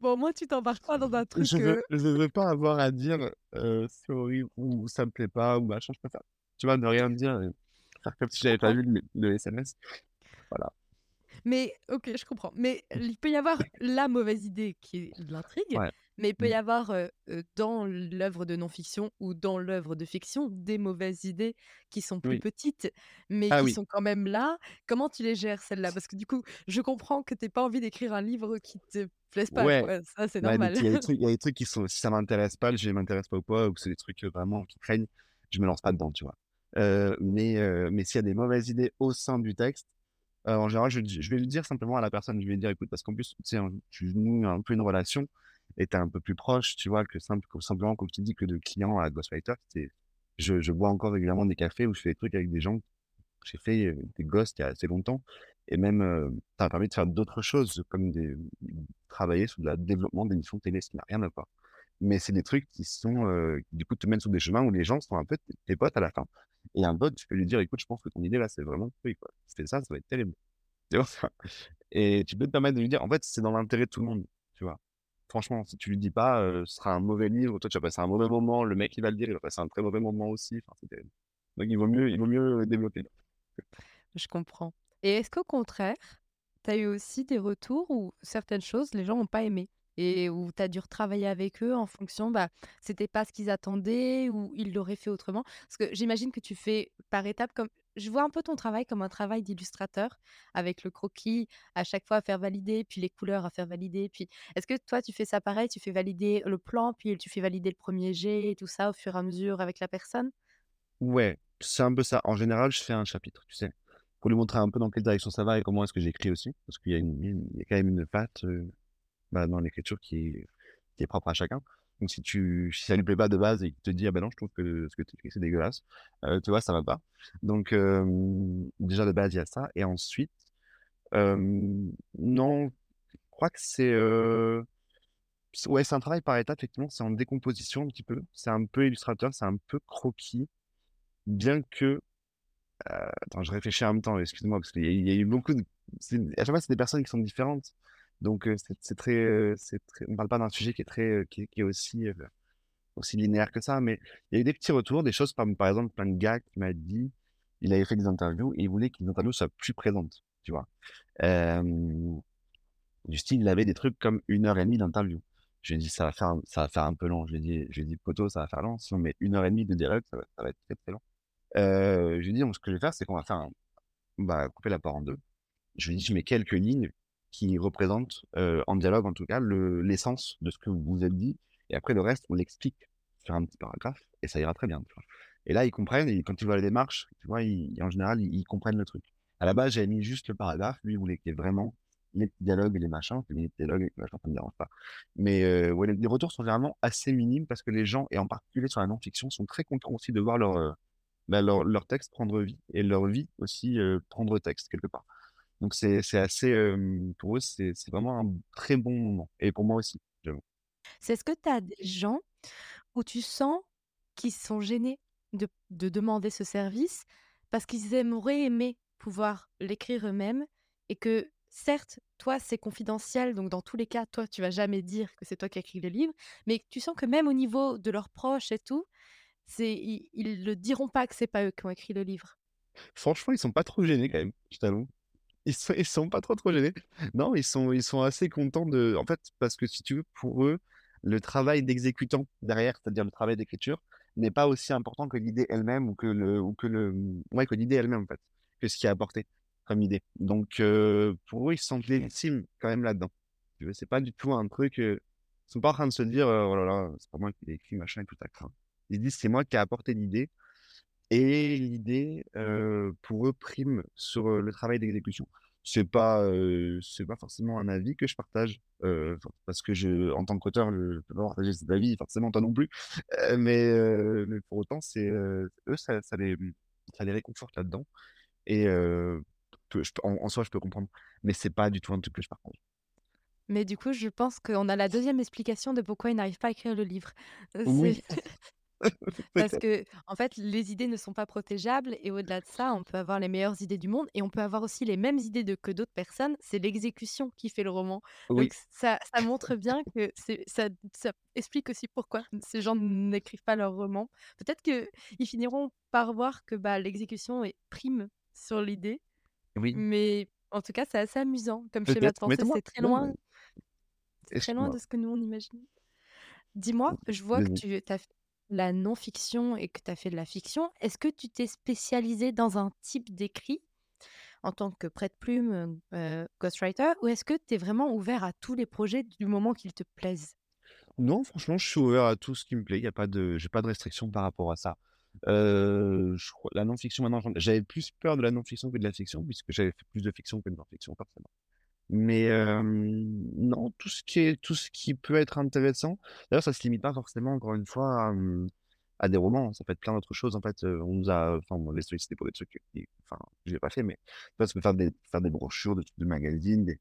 Bon, au moins tu t'embarques pas dans un truc, Je veux je veux pas avoir à dire, heu: «C'est horrible» ou «Ça me plaît pas» ou machin, je préfère, tu vois, ne rien dire et faire comme si je j'avais pas vu le le SMS. Voilà. Mais OK, je comprends. Mais il peut y avoir la mauvaise idée qui est l'intrigue, Ouais. mais il peut Mmh. y avoir, heu heu, dans l'œuvre de non-fiction ou dans l'œuvre de fiction, des mauvaises idées qui sont plus Oui. petites, mais Ah qui oui. sont quand même là. Comment tu les gères celles-là? Parce que du coup, je comprends que tu aies pas envie d'écrire un livre qui te plaise pas, Ouais, quoi. Ça, c'est normal. il y a des trucs il y a des trucs qui sont si ça m'intéresse pas, sujet m'intéresse pas ou quoi, ou que c'est des trucs, vraiment qui craignent, je me lance pas dedans, tu vois? Heu, mais heu, mais s'il y a des mauvaises idées au sein du texte, heu, en général, je vais le dire simplement à la personne. Je vais lui dire: «Écoute» parce qu'en plus, tu sais, hein, noues un peu une relation et tu es un peu plus proche, tu vois? Que simple simplement, comme tu dis, que de client à ghostwriter. Je je bois encore régulièrement des cafés où je fais des trucs avec des gens j'ai fait, heu, des ghosts il y a assez longtemps et même, heu, ça m'a permis de faire d'autres choses comme des travailler sur la développement d'émissions télé, ce qui n'a rien à voir. Mais c'est des trucs qui sont, qui du coup te mènent sur des chemins où les gens sont un peu tes potes à la fin et un pote, tu peux lui dire: «Écoute, je pense que ton idée là, c'est vraiment pourri, quoi. Fais ça, ça va être terrible». Et tu peux te permettre de lui dire en fait, c'est dans l'intérêt de tout le monde, tu vois? Franchement, si tu lui dis pas, heu, ce sera un mauvais livre, toi tu vas passer un mauvais moment, le mec qui va le lire, il va passer un très mauvais moment aussi. Donc il vaut mieux il vaut mieux, développer. Je comprends. Et est-ce qu'au contraire, tu as eu aussi des retours où certaines choses, les gens n'ont pas aimé? Et où tu as dû retravailler avec eux en fonction, bah, c'était pas ce qu'ils attendaient ou ils l'auraient fait autrement? Parce que j'imagine que tu fais par étapes comme je vois un peu ton travail comme un travail d'illustrateur avec le croquis à chaque fois à faire valider, puis les couleurs à faire valider, puis est-ce que toi tu fais ça pareil? Tu fais valider le plan, puis tu fais valider le premier jet et tout ça au fur et à mesure avec la personne? Ouais, c'est un peu ça. En général, je fais un chapitre, tu sais? Pour lui montrer un peu dans quelle direction ça va et comment est-ce que j'écris aussi. Parce qu'il y a quand même une patte, heu, bah, dans l'écriture qui est propre à chacun. Donc si tu si lui plaît pas de base et qu'il te dit: «Ah bah non, je trouve que ce que tu écris, c'est dégueulasse», heu, tu vois, ça va pas. Donc déjà de base, il y a ça et ensuite, non, je crois que c'est, ouais, c'est un travail par étapes, effectivement, c'est en décomposition un petit peu. C'est un peu illustrateur, c'est un peu croquis, bien que Heu, attends, je réfléchis en même temps, excuse-moi, parce qu'il y y a eu beaucoup de à chaque fois, c'est des personnes qui sont différentes. Donc c'est très, très on parle pas d'un sujet qui est très, qui est aussi, aussi linéaire que ça, mais il y a eu des petits retours, des choses comme, par exemple, plein de gars qui m'a dit il avait fait des interviews il voulait que les interviews soient plus présentes, tu vois? Hem, du style, il avait des trucs comme une heure et demie d'interview. Je lui ai dit: «Ça va faire ça va faire un peu long». Je lui ai dit je lui ai dit: «Poto, ça va faire long. Si on met une heure et demie de dialogue, ça va va être très, très long». Je lui ai dit: «Donc ce que je vais faire, c'est qu'on va faire un bah, couper la part en 2. Je lui dis: «Je mets quelques lignes qui représentent, heu, en dialogue en tout cas, le l'essence de ce que vous vous êtes dit et après le reste, on l'explique sur un petit paragraphe et ça ira très bien»? Et là, ils comprennent et quand ils voient la démarche, tu vois, ils en général, ils comprennent le truc. À la base, j'avais mis juste le paragraphe, lui, il voulait qu'il y ait vraiment les dialogues et les machins, les dialogues et les machins, ça me dérange pas. Mais les retours sont généralement assez minimes parce que les gens et en particulier sur la non-fiction, sont très contents aussi de voir leur, bah, leur leur texte prendre vie et leur vie aussi, prendre texte quelque part. Donc c'est assez, pour eux, c'est vraiment un très bon moment et pour moi aussi, j'avoue. C'est est-ce que tu as des gens où tu sens qu'ils sont gênés de de demander ce service parce qu'ils aimeraient aimer pouvoir l'écrire eux-mêmes et que certes, toi, c'est confidentiel, donc dans tous les cas, toi, tu vas jamais dire que c'est toi qui as écrit le livre, mais tu sens que même au niveau de leurs proches et tout, c'est ils ils le diront pas que c'est pas eux qui ont écrit le livre? Franchement, ils sont pas trop gênés quand même, je t'avoue. Ils sont ils sont pas trop, trop gênés. Non, ils sont ils sont assez contents de en fait, parce que si tu veux, pour eux, le travail d'exécutant derrière, c'est-à-dire le travail d'écriture, n'est pas aussi important que l'idée elle-même ou que le ou que le, ouais, que l'idée elle-même, en fait, que ce qui est apporté comme idée. Donc heu, pour eux, ils se sentent légitimes quand même là-dedans. C'est pas du tout un truc, heu, ils sont pas en train de se dire, «Oh là là, c'est pas moi qui l'ai écrit, machin et tout à crin». Ils disent: «C'est moi qui ai apporté l'idée» et l'idée, pour eux prime sur, le travail d'exécution. c'est pas, c'est pas forcément un avis que je partage, parce que je en tant qu'auteur, je peux pas partager cet avis, forcément toi non plus, mais mais pour autant, c'est, eux, ça ça les, ça les réconforte là-dedans et je en en soi, je peux comprendre, mais c'est pas du tout un truc que je partage. Mais du coup, je pense qu'on a la deuxième explication de pourquoi il n'arrive pas à écrire le livre. Oui. Parce que, en fait, les idées ne sont pas protégeables et au-delà de ça, on peut avoir les meilleures idées du monde et on peut avoir aussi les mêmes idées de que d'autres personnes. C'est l'exécution qui fait le roman. Oui. Donc ça ça montre bien que c'est ça ça explique aussi pourquoi ces gens n'écrivent pas leurs romans. Peut-être qu'ils finiront par voir que, bah, l'exécution est prime sur l'idée, Oui, mais en tout cas, c'est assez amusant comme schéma de pensée. C'est très non, loin mais c'est très loin de ce que nous on imagine. Dis-moi, je vois que tu as fait la non-fiction et que tu as fait de la fiction. Est-ce que tu t'es spécialisé dans un type d'écrit en tant que prête-plume, heu, ghostwriter ou est-ce que tu es vraiment ouvert à tous les projets du moment qu'ils te plaisent? Non, franchement, je suis ouvert à tout ce qui me plaît. Il y a pas de j'ai pas de restriction par rapport à ça. Crois la non-fiction maintenant, j'avais plus peur de la non-fiction que de la fiction, puisque j'avais fait plus de fiction que de non-fiction, forcément. Mais, non, tout ce qui est tout ce qui peut être intéressant d'ailleurs, ça se limite pas forcément, encore une fois, à, mmh, à des romans. Ça peut être plein d'autres choses, en fait, on nous a enfin, on m'a sollicité pour des trucs qui enfin, je l'ai pas fait, mais tu peux faire des faire des brochures de de magazines, des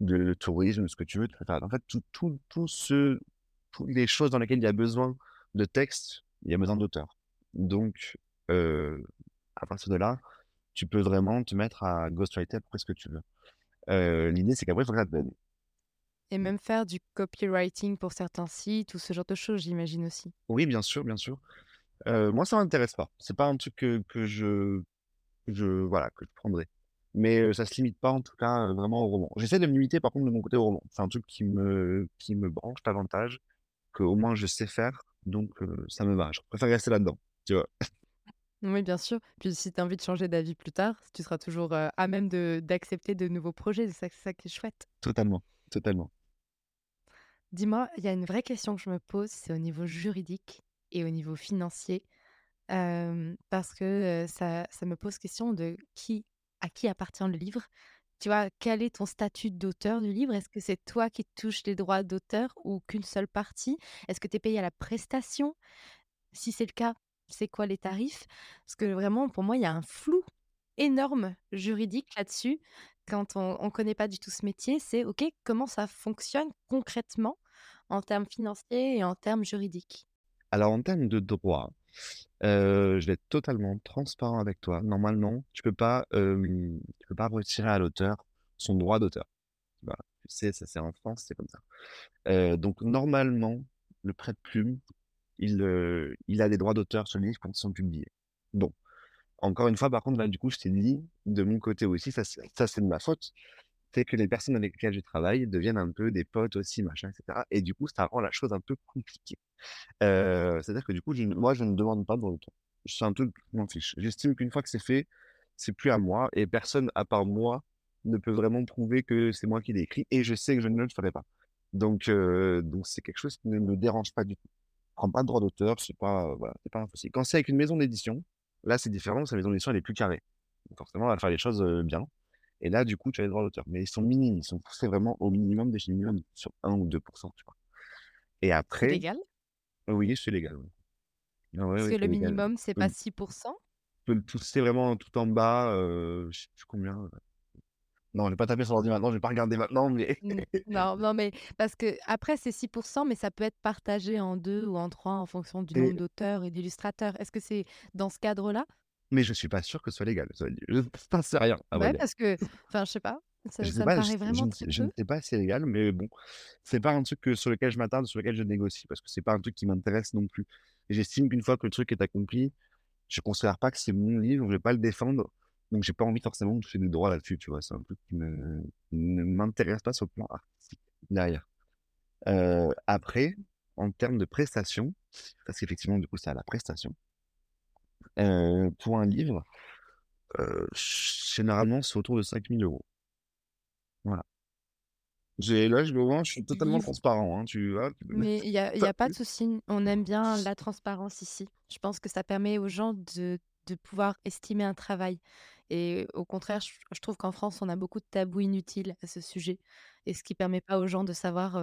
de tourisme, ce que tu veux. En fait, tout tout tout ce toutes les choses dans lesquelles il y a besoin de texte, il y a besoin d'auteur. Donc, à partir de là, tu peux vraiment te mettre à ghostwriter près ce que tu veux. Heu, l'idée, c'est qu'après, il faut que ça te plaise. Et même faire du copywriting pour certains sites ou ce genre de choses, j'imagine aussi? Oui, bien sûr, bien sûr. Heu, moi, ça m'intéresse pas. C'est pas un truc que que je je voilà, que je prendrais. Mais, heu, ça se limite pas en tout cas, heu, vraiment au roman. J'essaie de me limiter par contre de mon côté au roman. C'est un truc qui me qui me branche davantage, qu'au moins je sais faire, donc, ça me va. Je préfère rester là-dedans, tu vois? Oui, bien sûr. Puis si tu as envie de changer d'avis plus tard, tu seras toujours, à même de d'accepter de nouveaux projets. C'est ça c'est ça qui est chouette. Totalement, totalement. Dis-moi, il y a une vraie question que je me pose, c'est au niveau juridique et au niveau financier. Parce que, ça ça me pose question de qui à qui appartient le livre. Tu vois, quel est ton statut d'auteur du livre? Est-ce que c'est toi qui touches les droits d'auteur ou qu'une seule partie? Est-ce que tu es payé à la prestation? Si c'est le cas, c'est quoi les tarifs? Parce que vraiment, pour moi, il y a un flou énorme juridique là-dessus. Quand on ne connaît pas du tout ce métier, c'est OK, comment ça fonctionne concrètement en termes financiers et en termes juridiques? Alors en termes de droit, je vais être totalement transparent avec toi. Normalement, tu peux pas, hem, tu peux pas retirer à l'auteur son droit d'auteur. Voilà, tu sais, ça c'est en France, c'est comme ça. Donc normalement, le prête-plume, il, heu, il a des droits d'auteur sur les livres quand ils sont publiés. Bon, encore une fois, par contre, du coup, je t'ai dit, de mon côté aussi, ça c'est de ma faute, c'est que les personnes avec lesquelles je travaille deviennent un peu des potes aussi, machin et cetera et du coup, ça rend la chose un peu compliquée. Heu, c'est-à-dire que du coup, je moi, je ne demande pas de retour. C'est un truc, je m'en fiche. J'estime qu'une fois que c'est fait, c'est plus à moi et personne à part moi ne peut vraiment prouver que c'est moi qui l'ai écrit et je sais que je ne le ferai pas. Donc donc c'est quelque chose qui ne me dérange pas du tout. Prends pas de droit d'auteur, c'est pas, voilà, c'est pas souci. Quand c'est avec une maison d'édition, là, c'est différent, la maison d'édition, elle est plus carrée. Donc forcément, elle va faire les choses, bien et là, du coup, tu as les droits d'auteur. Mais ils sont minimes, ils sont poussés vraiment au minimum des minimums sur 1 ou 2 tu vois? Et C'est après légal? oui, c'est légal, oui. Ah ouais, Parce ouais, que c'est le légal. minimum, c'est pas le 6 tu peux le pousser vraiment tout en bas, je sais plus combien, non, je vais pas taper sur l'ordi maintenant, je vais pas regarder maintenant, mais non, non, mais parce que après c'est 6% mais ça peut être partagé en 2 ou en 3 en fonction du nombre d'auteurs et d'illustrateurs. Est-ce que c'est dans ce cadre-là? mais je suis pas sûr que ce soit légal. Je n'en sais rien, à Ouais, parce que enfin, je sais pas, Je ça sais ça me pas, je paraît je vraiment ne sais je ne sais pas si c'est légal, mais bon, c'est pas un truc que sur lequel je m'attarde, sur lequel je négocie, parce que c'est pas un truc qui m'intéresse non plus. J'estime qu'une fois que le truc est accompli, je considère pas que c'est mon livre, je vais pas le défendre, donc j'ai pas envie forcément de toucher des droits là-dessus, tu vois? C'est un truc qui me ne m'intéresse pas sur le plan artistique, derrière. Après, en termes de prestations, parce qu'effectivement, du coup, c'est à la prestation, pour un livre, généralement, c'est autour de 5 000 €. Voilà. Là, je vraiment, je suis totalement Livre? transparent, hein, tu vois? mais il y a y a pas de souci, on aime bien la transparence ici. Je pense que ça permet aux gens de de pouvoir estimer un travail Et au contraire, je trouve qu'en France, on a beaucoup de tabous inutiles à ce sujet et ce qui permet pas aux gens de savoir,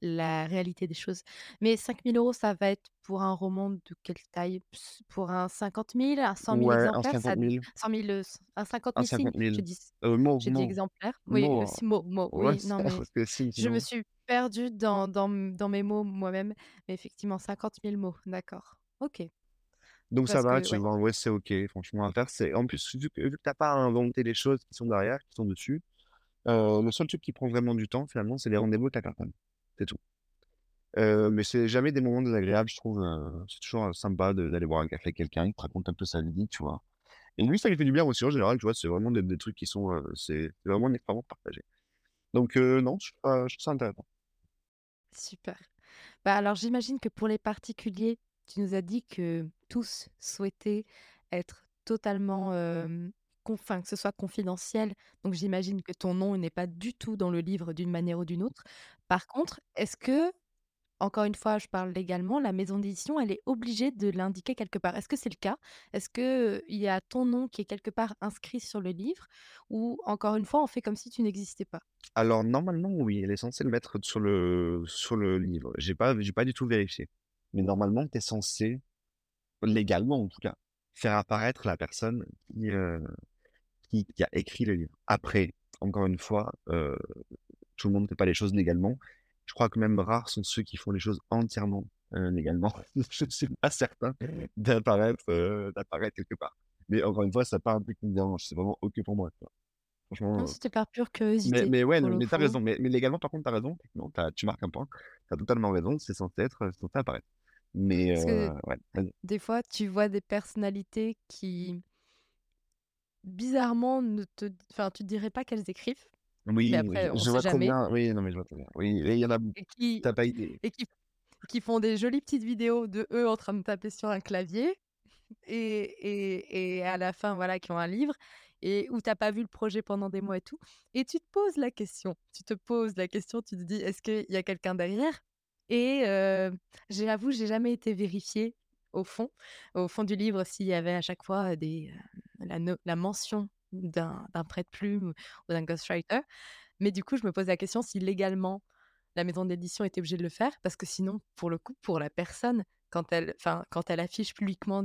la réalité des choses. Mais 5 000 €, ça va être pour un roman de quelle taille? pour un 50 000, un 100 000 Ouais, un exemplaires? Ça 50 000. 100 000, heu, un 50 Un 000 signes? 50 000. J'ai dit mots, j'ai dit exemplaires? Oui, heu, hein. si mots, mots, Ouais, oui, non, mais parce que signes, je me sinon suis perdue dans dans m dans mes mots moi-même, mais effectivement 50 000 mots, d'accord. OK. Donc ça va, que tu ouais. vois? Ouais, c'est OK, franchement à faire, c'est en plus, vu que tu as pas à inventer les choses qui sont derrière, qui sont dessus, le seul truc qui prend vraiment du temps finalement, c'est les rendez-vous avec la personne. C'est tout. Heu, mais c'est jamais des moments désagréables, je trouve, c'est toujours, sympa de d'aller boire un café avec quelqu'un, qui te raconte un peu sa vie, tu vois? Et lui, ça lui fait du bien aussi en général, tu vois? C'est vraiment des des trucs qui sont, c'est vraiment une expérience partagée. Donc non, je trouve ça je trouve ça intéressant. Super. Bah, alors j'imagine que pour les particuliers, tu nous as dit que tous souhaitaient être totalement, con enfin, que ce soit confidentiel, donc j'imagine que ton nom n'est pas du tout dans le livre d'une manière ou d'une autre. Par contre, est-ce que, encore une fois, je parle légalement, la maison d'édition, elle est obligée de l'indiquer quelque part? Est-ce que c'est le cas? Est-ce que, heu, il y a ton nom qui est quelque part inscrit sur le livre? Ou encore une fois, on fait comme si tu n'existais pas? Alors normalement, oui, elle est censée le mettre sur le sur le livre. J'ai pas j'ai pas du tout vérifié. Mais normalement, tu es censé, légalement en tout cas, faire apparaître la personne qui, qui a écrit le livre. Après, encore une fois, heu, tout le monde ne fait pas les choses légalement. Je crois que même rares sont ceux qui font les choses entièrement, heu, légalement. Je ne suis pas certain d'apparaître, quelque part. Mais encore une fois, ça pas un truc qui me dérange, c'est vraiment OK pour moi? Non, Franchement, heu c'était par pure mais curiosité, mais ouais, non, le mais tu as coup. raison, mais mais légalement par contre, tu as raison, effectivement, tu marques un point. Tu as totalement raison, c'est censé être, censé apparaître. Mais Parce que, heu, ouais, vas-y. des fois, tu vois des personnalités qui bizarrement ne te enfin, tu te dirais pas qu'elles écrivent, Oui, je après, on je sait vois trop jamais bien, oui, non, mais je vois très bien. Oui il y en a et qui as pas idée. et qui qui font des jolies petites vidéos de eux en train de taper sur un clavier et et et à la fin, voilà, qui ont un livre et où tu as pas vu le projet pendant des mois et tout et tu te poses la question. Tu te poses la question, tu te dis: «Est-ce qu'il y a quelqu'un derrière?» Et j'avoue, j'ai jamais été vérifier au fond au fond du livre s'il y avait à chaque fois, la mention d'un d'un prête-plume ou d'un ghostwriter. Mais du coup, je me pose la question si légalement, la maison d'édition était obligée de le faire parce que sinon, pour le coup, pour la personne, quand elle quand elle affiche publiquement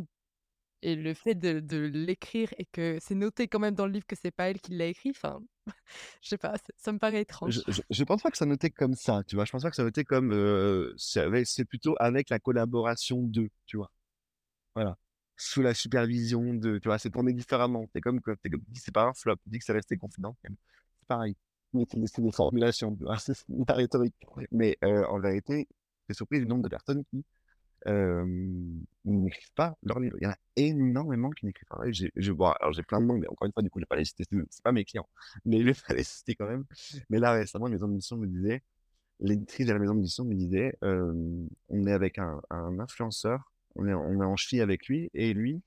et le fait de de l'écrire et que c'est noté quand même dans le livre que c'est pas elle qui l'a écrit, enfin, je sais pas, ça ça me paraît étrange. je je pense pas que ça notait comme ça, tu vois? Je pense pas que ça notait comme, c'est c'est plutôt avec la collaboration de, tu vois? Voilà. Sous la supervision de, tu vois? C'est tourné différemment. C'est comme que c'est comme c'est pas un flop, dis que c'est resté confidentiel. C'est pareil. C'est des c'est formulations? C'est la rhétorique. Mais en vérité, es surpris du nombre de personnes qui, hem, n'écrivent pas leurs livres. Il y en a énormément qui n'écrivent pas. J'ai je bon, alors j'ai plein de noms, mais encore une fois, du coup, je vais pas les citer, c'est pas mes clients. Mais je vais les citer quand même. Mais là, récemment, une maison d'édition me disait l'éditrice de la maison d'édition me disait, «On est avec un influenceur, on est on est en cheville avec lui et lui,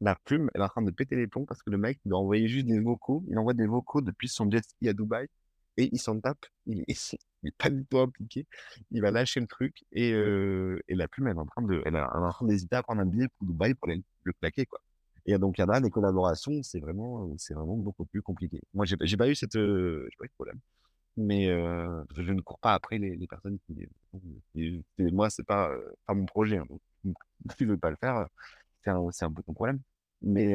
la plume, elle est en train de péter les plombs parce que le mec, a envoyé juste des vocaux, il envoie des vocaux depuis son jet ski à Dubaï et il s'en tape, il est il est pas du tout impliqué. Il va lâcher le truc et et la plume, elle est en train de elle est en train d'hésiter à prendre un billet pour Dubaï pour aller le claquer, quoi. Et donc il y en a, les collaborations, c'est vraiment, c'est vraiment beaucoup plus compliqué. Moi, j'ai j'ai pas eu cette, j'ai pas eu de problème. Mais je ne cours pas après les les personnes qui, et et moi, c'est pas, pas mon projet, hein, donc si tu veux pas le faire, c'est un c'est un peu ton problème. Mais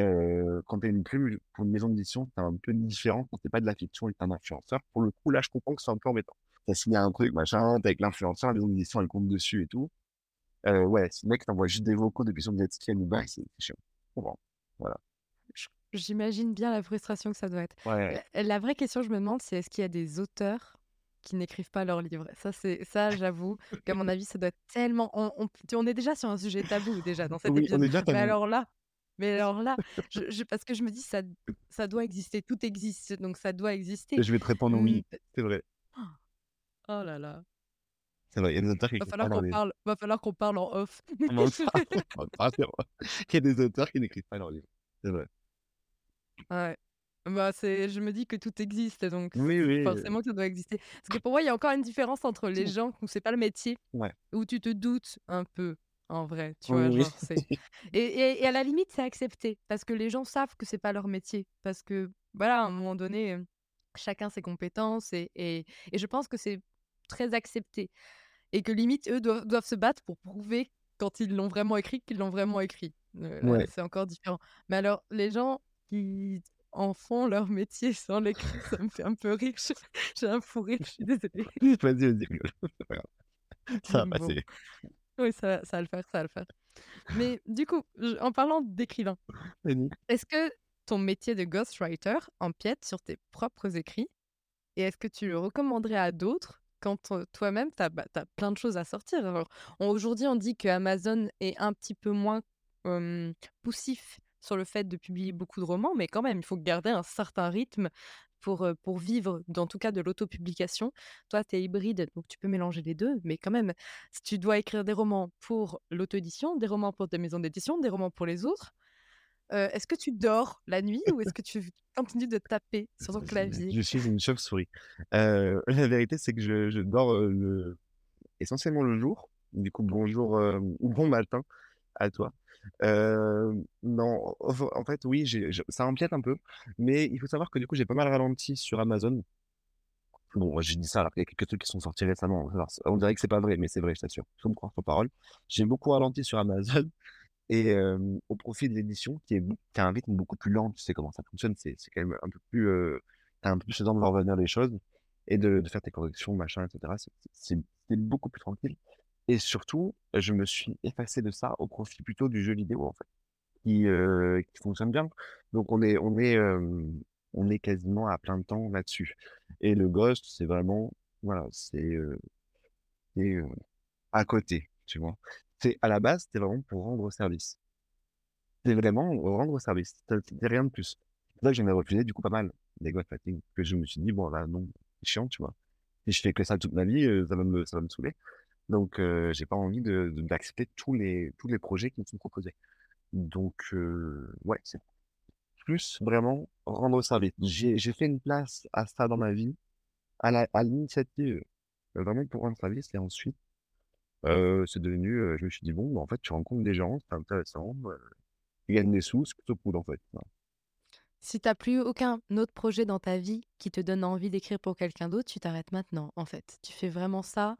quand tu es une plume, pour une maison d'édition, c'est un peu différent quand c'est pas de la fiction et que tu es un influenceur. Pour le coup, là, je comprends que c'est un peu embêtant. Tu as signé un truc, machin, tu es avec l'influenceur, la maison d'édition, elle compte dessus et tout. Ouais, si le mec t'envoie juste des vocaux depuis son jet à Dubaï, c'est c'est chiant. Je comprends. Voilà. J'imagine bien la frustration que ça doit être. Ouais, la vraie question, je me demande, c'est est-ce qu'il y a des auteurs qui n'écrivent pas leurs livres? Ça, c'est ça, j'avoue qu'à mon avis, ça doit être tellement on on on est déjà sur un sujet tabou, déjà, dans cet Oui, on épisode. est déjà Mais tabou. alors là mais alors là, je je parce que je me dis: «Ça ça doit exister, tout existe, donc ça doit exister». Et je vais te répondre Mmh, oui, c'est vrai. oh là là, C'est vrai, il y a des auteurs qui va falloir qu'on livres. parle va falloir qu'on parle en off. On. Il y a des auteurs qui n'écrivent pas leurs livres. C'est vrai. Ouais. Bah, c'est je me dis que tout existe, donc Oui, oui, heu, forcément que ça doit exister. Parce que pour moi, il y a encore une différence entre les gens où c'est pas le métier, Ouais. où tu te doutes un peu. En vrai, tu vois, genre et et à la limite, c'est accepté parce que les gens savent que c'est pas leur métier. Parce que, voilà, à un moment donné, chacun ses compétences et et et je pense que c'est très accepté et que limite, eux doivent doivent se battre pour prouver quand ils l'ont vraiment écrit, qu'ils l'ont vraiment écrit. c'est encore différent. Mais alors, les gens qui en font leur métier sans l'écrire, ça me fait un peu rire. J'ai un fou rire, je suis désolée. Vas-y, vas-y, Ça va passer. Oui, ça, ça va le faire, ça va le faire. Mais du coup, en parlant d'écrivain, est-ce que ton métier de ghostwriter empiète sur tes propres écrits? Et est-ce que tu le recommanderais à d'autres quand toi-même, tu as, bah, plein de choses à sortir? Aujourd'hui, on dit que Amazon est un petit peu moins poussif sur le fait de publier beaucoup de romans, mais quand même, il faut garder un certain rythme pour, pour vivre, en tout cas, de l'autopublication. Toi, tu es hybride, donc tu peux mélanger les deux, mais quand même, si tu dois écrire des romans pour l'auto-édition, des romans pour des maisons d'édition, des romans pour les autres, est-ce que tu dors la nuit ou est-ce que tu continues de taper sur ton clavier? Je suis une chauve-souris. la vérité, c'est que je, je dors le... essentiellement le jour. Du coup, bonjour ou bon matin à toi. Non, en fait, oui, ça empiète un peu, mais il faut savoir que du coup, j'ai pas mal ralenti sur Amazon. Bon, j'ai dit ça qu'il y a quelques trucs qui sont sortis récemment. on dirait que c'est pas vrai, mais c'est vrai, je t'assure. Il faut me croire sur parole. J'ai beaucoup ralenti sur Amazon et au profit de l'édition qui, est, qui a un rythme beaucoup plus lent. Tu sais comment ça fonctionne, c'est quand même un peu plus. t'as un peu plus le temps de voir venir les choses et de, de faire tes corrections, machin, etc. C'est beaucoup plus tranquille. Et surtout, je me suis effacé de ça au profit plutôt du jeu vidéo, en fait, qui, qui fonctionne bien. Donc on est, on est, on est quasiment à plein de temps là-dessus. Et le Ghost, c'est vraiment, voilà, c'est à côté, tu vois. C'est à la base, c'était vraiment pour rendre service. C'est vraiment rendre service. C'était rien de plus. C'est ça que j'en ai refusé du coup pas mal des Ghost que je me suis dit bon là non, c'est chiant, tu vois. Si je fais que ça toute ma vie, ça va me, ça va me saouler. Donc, j'ai pas envie de, d'accepter tous les, tous les projets qui me sont proposés. Donc, ouais, c'est plus vraiment rendre service. J'ai, j'ai fait une place à ça dans ma vie, à, la, à l'initiative, vraiment pour rendre service. Et ensuite, c'est devenu, je me suis dit, bon, bah, en fait, tu rencontres des gens, c'est intéressant, tu gagnes des sous, c'est plutôt cool, en fait. Si tu n'as plus aucun autre projet dans ta vie qui te donne envie d'écrire pour quelqu'un d'autre, tu t'arrêtes maintenant, en fait. Tu fais vraiment ça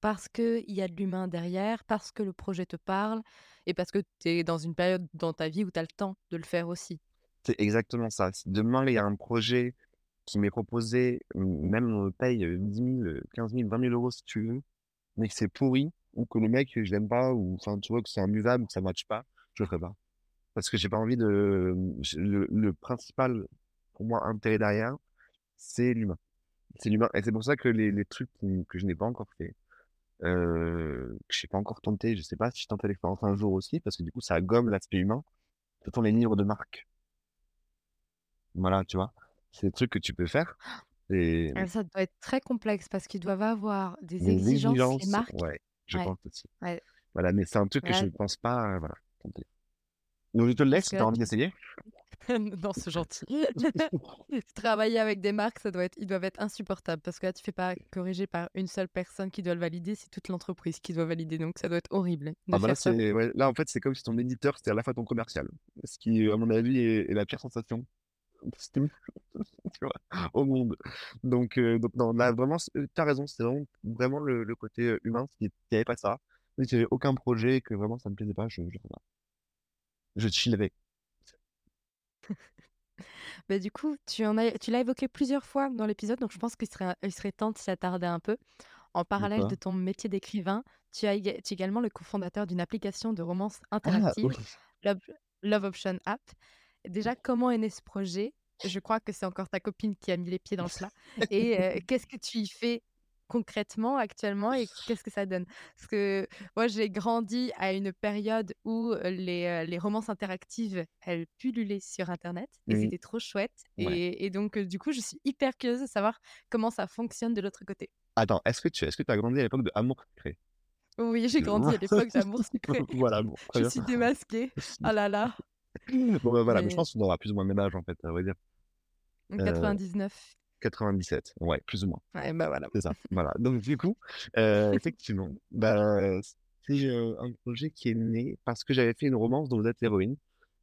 parce qu'il y a de l'humain derrière, parce que le projet te parle et parce que tu es dans une période dans ta vie où tu as le temps de le faire aussi. C'est exactement ça. Demain, il y a un projet qui m'est proposé, même on me paye 10 000, 15 000, 20 000 euros si tu veux, mais que c'est pourri, ou que le mec, je l'aime pas, ou enfin, tu vois, que c'est imbuvable, que ça ne matche pas, je le ferai pas. Parce que j'ai pas envie de. Le, principal, pour moi, intérêt derrière, c'est l'humain. C'est l'humain. Et c'est pour ça que les trucs que je n'ai pas encore fait, euh, que je n'ai pas encore tenté. Je sais pas si je tenterai l'expérience un jour aussi, parce que du coup, ça gomme l'aspect humain. Ce sont les livres de marque. Voilà, tu vois? C'est des trucs que tu peux faire. Et... Ah, ça doit être très complexe parce qu'ils doivent avoir des exigences, les marques. Ouais, je pense aussi. Voilà, mais c'est un truc que je ne pense pas voilà, tenter. Donc je te le laisse, tu as envie d'essayer? Non, c'est gentil. Travailler avec des marques, ça doit être, ils doivent être insupportables parce que là, tu fais pas corriger par une seule personne qui doit le valider, c'est toute l'entreprise qui doit valider. Donc, ça doit être horrible. Ah bah là, là, en fait, c'est comme si ton éditeur, c'était à la fois ton commercial. Ce qui, à mon avis, est, la pire sensation au monde. Donc, euh, donc non, là, vraiment, tu as raison, c'est vraiment, vraiment le, côté euh, humain. S'il n'y avait pas ça, si j'avais aucun projet que vraiment ça me plaisait pas, je ne. Je chill avec. Bah, du coup, tu en as tu l'as évoqué plusieurs fois dans l'épisode, donc je pense qu'il serait il serait temps de s'y attarder un peu. En parallèle de ton métier d'écrivain, tu as tu es également le cofondateur d'une application de romance ah, interactive, Love Option App. Déjà, comment est né ce projet? Je crois que c'est encore ta copine qui a mis les pieds dans le plat et qu'est-ce que tu y fais concrètement actuellement et qu'est-ce que ça donne? Parce que moi, j'ai grandi à une période où les, les romances interactives, elles pullulaient sur Internet et mmh. c'était trop chouette. Et, donc, du coup, je suis hyper curieuse de savoir comment ça fonctionne de l'autre côté. Attends, est-ce que tu est-ce que as grandi à l'époque de Amour Secret Oui, j'ai grandi à l'époque d'Amour Secret. voilà, bon. Je suis démasquée. Ah là là. Bon, ben voilà, mais... je pense qu'on aura plus ou moins le même âge, en fait, à vrai dire. 99. 97, ouais, plus ou moins. Ouais, bah voilà. C'est ça, voilà. Donc, du coup, euh, effectivement, bah, c'est un projet qui est né parce que j'avais fait une romance dont vous êtes l'héroïne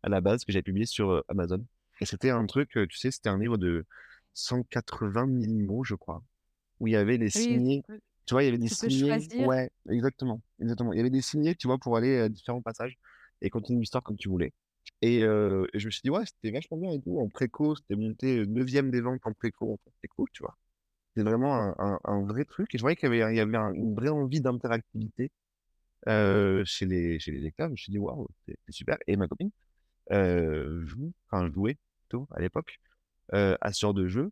à la base que j'avais publié sur Amazon. Et c'était un truc, tu sais, c'était un livre de 180 000 mots, je crois, où il y avait des signés. Tu vois, il y avait des signés. Ouais, exactement, exactement. Il y avait des signés, tu vois, pour aller à différents passages et continuer l'histoire comme tu voulais. Et, je me suis dit, ouais, c'était vachement bien et tout. En préco, c'était monté 9 des ventes en préco. C'était cool, tu vois. C'est vraiment un, vrai truc. Et je voyais qu'il y avait, il y avait une vraie envie d'interactivité chez, les, chez les lecteurs. Je me suis dit, waouh, c'est super. Et ma copine joue, enfin, jouait plutôt à l'époque à ce genre de jeu.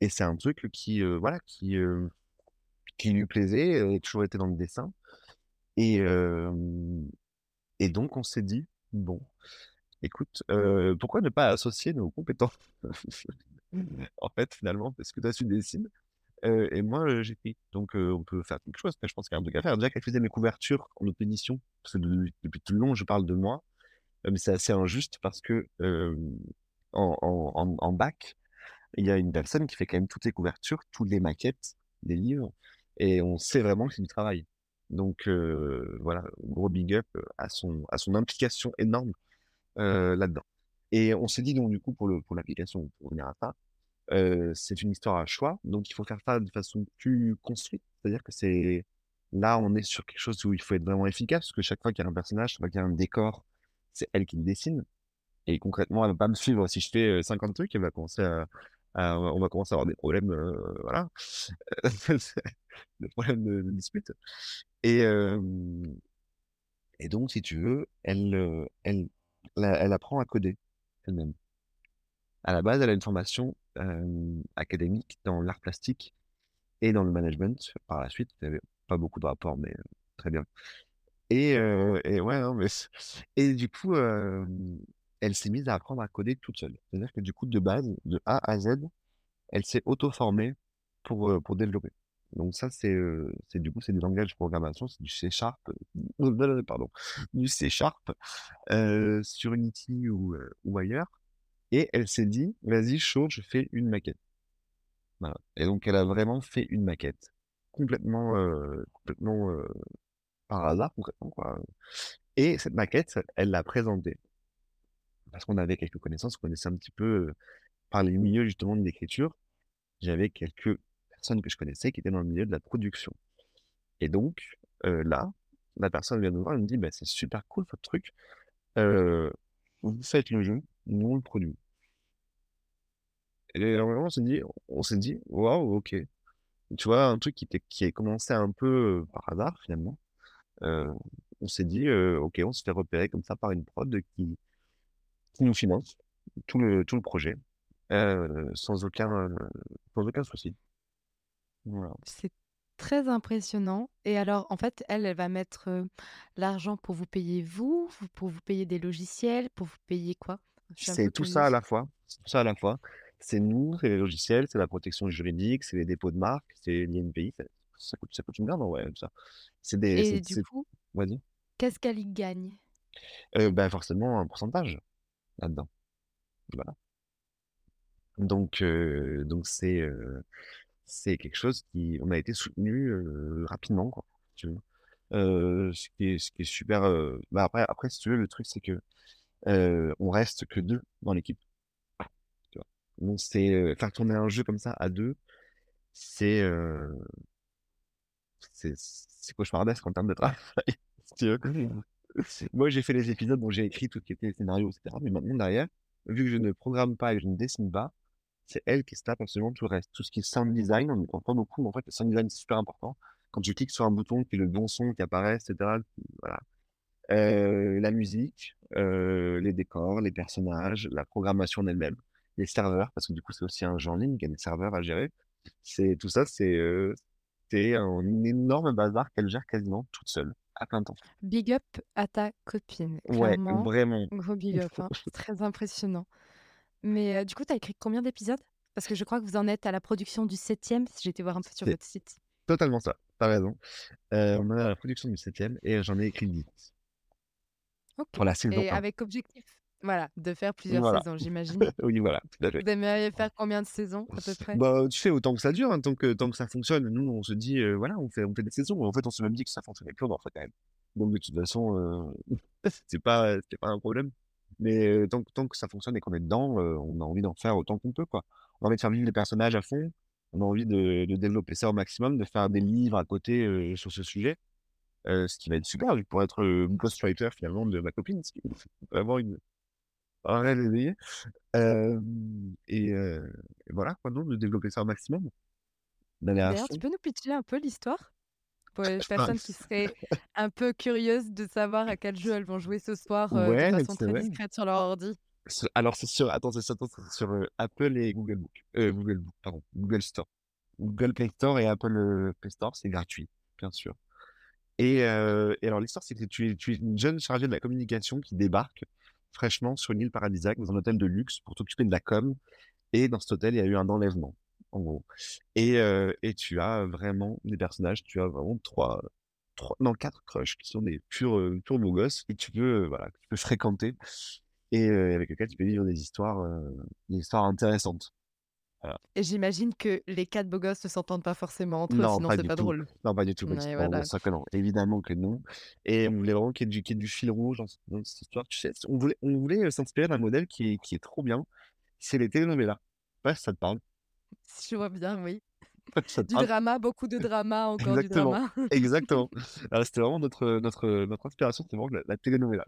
Et c'est un truc qui, voilà, qui, qui lui plaisait. Elle a toujours été dans le dessin. Et, et donc, on s'est dit, bon, écoute, pourquoi ne pas associer nos compétences? En fait, finalement, parce que toi, tu dessines et moi, j'écris. Donc, on peut faire quelque chose. je pense qu'il y a un truc à faire. Déjà qu'elle faisait mes couvertures en autre édition, parce que depuis tout le long, je parle de moi. mais c'est assez injuste parce que en, en, en, bac, il y a une personne qui fait quand même toutes les couvertures, toutes les maquettes des livres, et on sait vraiment que c'est du travail. Donc voilà, gros big up à son, à son implication énorme là-dedans. Et on s'est dit donc du coup pour le pour l'application, revenir à ça, c'est une histoire à choix, donc il faut faire ça de façon plus construite. C'est-à-dire que c'est là on est sur quelque chose où il faut être vraiment efficace, parce que chaque fois qu'il y a un personnage, chaque fois qu'il y a un décor, c'est elle qui le dessine. Et concrètement, elle va pas me suivre. Si je fais 50 trucs, elle va commencer à, on va commencer à avoir des problèmes, voilà, des problèmes de, dispute. Et, et donc, si tu veux, elle, elle, elle apprend à coder elle-même. À la base, elle a une formation académique dans l'art plastique et dans le management. Par la suite, il n'y pas beaucoup de rapports, mais très bien. Et, du coup, elle s'est mise à apprendre à coder toute seule. C'est-à-dire que du coup, de base, de A à Z, elle s'est auto-formée pour développer. Donc ça, c'est du coup, c'est du langage de programmation, c'est du C Sharp, pardon, du C Sharp sur Unity ou, ou ailleurs. Et elle s'est dit, vas-y, chaud, je fais une maquette. Voilà. Et donc, elle a vraiment fait une maquette. Complètement, complètement par hasard, concrètement, quoi. Et cette maquette, elle l'a présentée. Parce qu'on avait quelques connaissances, on connaissait un petit peu par les milieux justement de l'écriture. J'avais quelques personnes que je connaissais qui étaient dans le milieu de la production. Et donc, là, la personne vient nous voir et me dit, bah, c'est super cool votre truc. vous faites le jeu, nous on le produit. Et on s'est dit, on s'est dit, waouh, ok. Tu vois, un truc qui, était, qui a commencé un peu par hasard finalement. on s'est dit, ok, on se fait repérer comme ça par une prod qui, qui nous finance tout le, tout le projet sans, aucun, sans aucun souci. C'est très impressionnant. Et alors, en fait, elle, elle va mettre l'argent pour vous payer vous, pour vous payer des logiciels, pour vous payer quoi? C'est tout ça à la fois. C'est tout ça à la fois. C'est nous, c'est les logiciels, c'est la protection juridique, c'est les dépôts de marque, c'est l'INPI. Ça, ça coûte, ça coûte une blinde, ouais, ça. C'est des. Et du coup, qu'est-ce qu'elle y gagne bah, forcément un pourcentage là-dedans. Voilà. Donc, donc c'est c'est quelque chose qui on a été soutenu rapidement, quoi, tu ce qui est ce qui est super, bah, après après si tu veux, le truc c'est que, on reste que deux dans l'équipe. Donc c'est, faire tourner un jeu comme ça à deux, c'est, c'est c'est cauchemardesque en termes de travail, si tu veux. Moi, j'ai fait les épisodes dont j'ai écrit tout ce qui était scénario, etc. Mais maintenant, derrière, vu que je ne programme pas et que je ne dessine pas, c'est elle qui se tape absolument tout le reste. Tout ce qui est sound design, on ne comprend pas beaucoup, mais en fait, le sound design, c'est super important. Quand tu cliques sur un bouton, qui est le bon son qui apparaît, etc. Voilà. Euh, la musique, euh, les décors, les personnages, la programmation en elle-même, les serveurs, parce que du coup, c'est aussi un jeu en ligne, il y a des serveurs à gérer. C'est tout ça, c'est euh, un énorme bazar qu'elle gère quasiment toute seule, à plein temps. Big up à ta copine. Ouais, vraiment. Gros big up, hein. très impressionnant. Mais du coup, tu as écrit combien d'épisodes? Parce que je crois que vous en êtes à la production du septième, si j'étais voir un peu sur votre site. totalement ça, t'as raison. on est à la production du septième et j'en ai écrit 10 pour la saison Et avec objectif, voilà, de faire plusieurs saisons, j'imagine. Oui, voilà, Vous aimeriez faire combien de saisons à peu près? Bah, tu fais autant que ça dure, hein, tant que tant que ça fonctionne. Nous, on se dit, voilà, on fait on fait des saisons. En fait, on s'est même dit que ça fonctionnait plus, on en fait quand même Donc de toute façon, c'est pas c'est pas un problème. Mais tant tant que ça fonctionne et qu'on est dedans, on a envie d'en faire autant qu'on peut, quoi. On a envie de faire vivre les personnages à fond, on a envie de de développer ça au maximum, de faire des livres à côté, sur ce sujet, ce qui va être super, pour être le ghostwriter finalement de ma copine, ce qui est vraiment une un rêve éveillé. et voilà quoi, donc de développer ça au maximum. D'ailleurs, tu peux nous pitcher un peu l'histoire? Pour les personnes qui seraient un peu curieuses de savoir à quel jeu elles vont jouer ce soir, de façon très discrète sur leur ordi. alors c'est sur attends, c'est sur, Apple et Google Book, Google Book, pardon, Google Store. Google Play Store et Apple, Play Store, c'est gratuit, bien sûr. Et et alors l'histoire, c'est que tu es tu es une jeune chargée de la communication qui débarque fraîchement sur une île paradisiaque dans un hôtel de luxe pour t'occuper de la com et dans cet hôtel, il y a eu un enlèvement en gros. Et, et tu as vraiment des personnages, tu as vraiment trois, trois non, quatre crushs qui sont des purs, purs beaux gosses et tu peux, voilà, tu peux fréquenter et avec lesquels tu peux vivre des histoires, des histoires intéressantes. Et j'imagine que les quatre beaux gosses ne s'entendent pas forcément entre eux, sinon c'est pas drôle. Non, pas du tout. ça non. Évidemment que non. Et on voulait vraiment qu'il y, ait du, fil rouge dans, cette histoire. Tu sais, on voulait, on voulait s'inspirer d'un modèle qui est, qui est trop bien. C'est les telenovelas. pas ça te parle. Je vois bien, oui. Du drama, beaucoup de drama, encore du drama. Exactement. c'était vraiment notre, notre, notre inspiration, c'était vraiment la, la telenovela.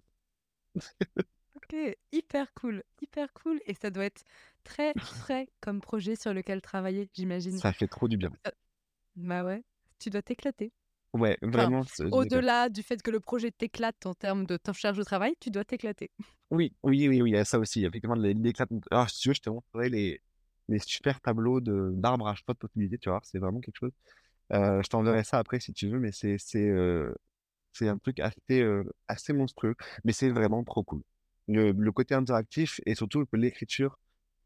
Ok, hyper cool, hyper cool. Et ça doit être très frais comme projet sur lequel travailler, j'imagine. Ça fait trop du bien. Euh, bah ouais, tu dois t'éclater. Ouais, vraiment. au-delà du fait que le projet t'éclate en termes de ta charge de travail, tu dois t'éclater. Oui, oui, oui, oui, il y a ça aussi. Effectivement, l'éclatement. Alors, si tu veux, je te montrerai les, les super tableaux d'arbres à choix de possibilités, tu vois, c'est vraiment quelque chose. Euh, je t'enverrai ça après si tu veux, mais c'est c'est euh, c'est un truc assez, euh, assez monstrueux, mais c'est vraiment trop cool. Le, le côté interactif et surtout que l'écriture,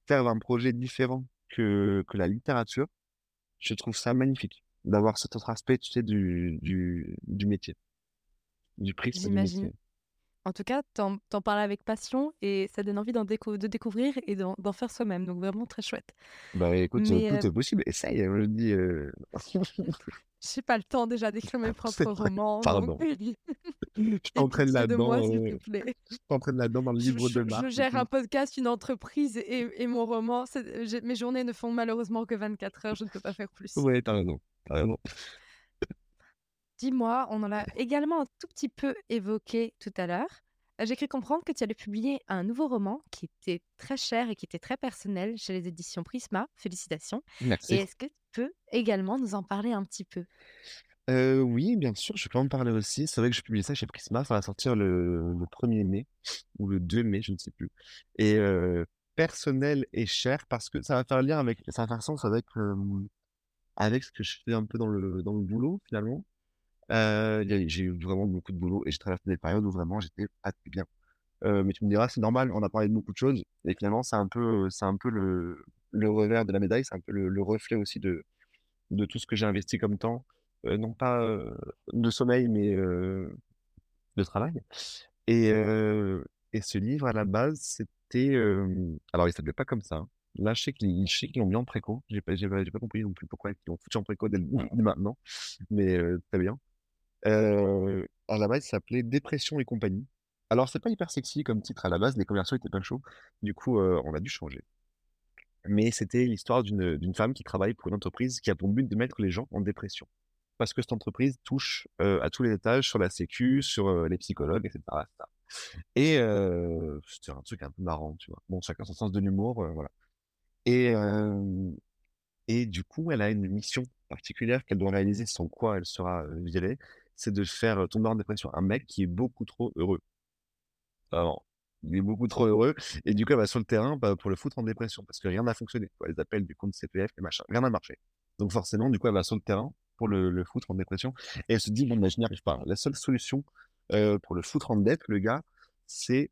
faire un projet différent que, que la littérature, je trouve ça magnifique d'avoir cet autre aspect, tu sais, du, du, du métier, du prisme du métier. En tout cas, t'en en parles avec passion et ça donne envie d'en de découvrir et d'en faire soi-même. Donc vraiment très chouette. Bah écoute, tout euh, est possible. Essaye, je le dis. Euh... J'ai pas le temps déjà d'écrire mes propres romans. Pardon. je t'entraîne là-dedans. Je t'entraîne là-dedans dans le livre de Marc. Je gère un podcast, une entreprise et, et mon roman. Mes journées ne font malheureusement que 24 heures. Je ne peux pas faire plus. Ouais, t'as raison. As raison. Dis-moi, on en a également un tout petit peu évoqué tout à l'heure. Euh, j'ai cru comprendre que tu allais publier un nouveau roman qui était très cher et qui était très personnel chez les éditions Prisma. Félicitations. Merci. Et est-ce que tu peux également nous en parler un petit peu? Euh, oui, bien sûr, je peux en parler aussi. C'est vrai que je publie ça chez Prisma, ça va sortir le, 1er mai ou le 2 mai, je ne sais plus. Et euh, personnel et cher parce que ça va faire lien avec, ça va faire sens avec, avec ce que je fais un peu dans le, dans le boulot finalement. Euh, j'ai eu vraiment beaucoup de boulot et j'ai traversé des périodes où vraiment j'étais pas très bien. Euh, mais tu me diras, c'est normal, on a parlé de beaucoup de choses et finalement, c'est un peu, c'est un peu le, revers de la médaille, c'est un peu le, reflet aussi de, de tout ce que j'ai investi comme temps, euh, non pas de sommeil, mais de travail. Et, et ce livre, à la base, c'était. alors, il s'appelait pas comme ça. Hein. Là, je sais qu'ils l'ont mis en préco. J'ai pas, pas compris non plus pourquoi ils l'ont foutu en préco dès, maintenant. Mais très bien. À la base, ça s'appelait Dépression et compagnie. Alors, c'est pas hyper sexy comme titre à la base, les commerciaux étaient pas chauds. Du coup, on a dû changer. Mais c'était l'histoire d'une femme qui travaille pour une entreprise qui a pour but de mettre les gens en dépression. Parce que cette entreprise touche à tous les étages, sur la sécu, sur les psychologues, etc. Et c'était un truc un peu marrant, tu vois. Bon, chacun son sens de l'humour, voilà. Et, et du coup, elle a une mission particulière qu'elle doit réaliser, sans quoi elle sera virée c'est de faire tomber en dépression un mec qui est beaucoup trop heureux. Il est beaucoup trop heureux. Et du coup, elle va sur le terrain bah, pour le foutre en dépression parce que rien n'a fonctionné. Les appels du compte CPF, et machin, rien n'a marché. Donc forcément, du coup, elle va sur le terrain pour le, foutre en dépression. Et elle se dit, bon, bah, je n'y arrive pas. La seule solution pour le foutre en dette, le gars, c'est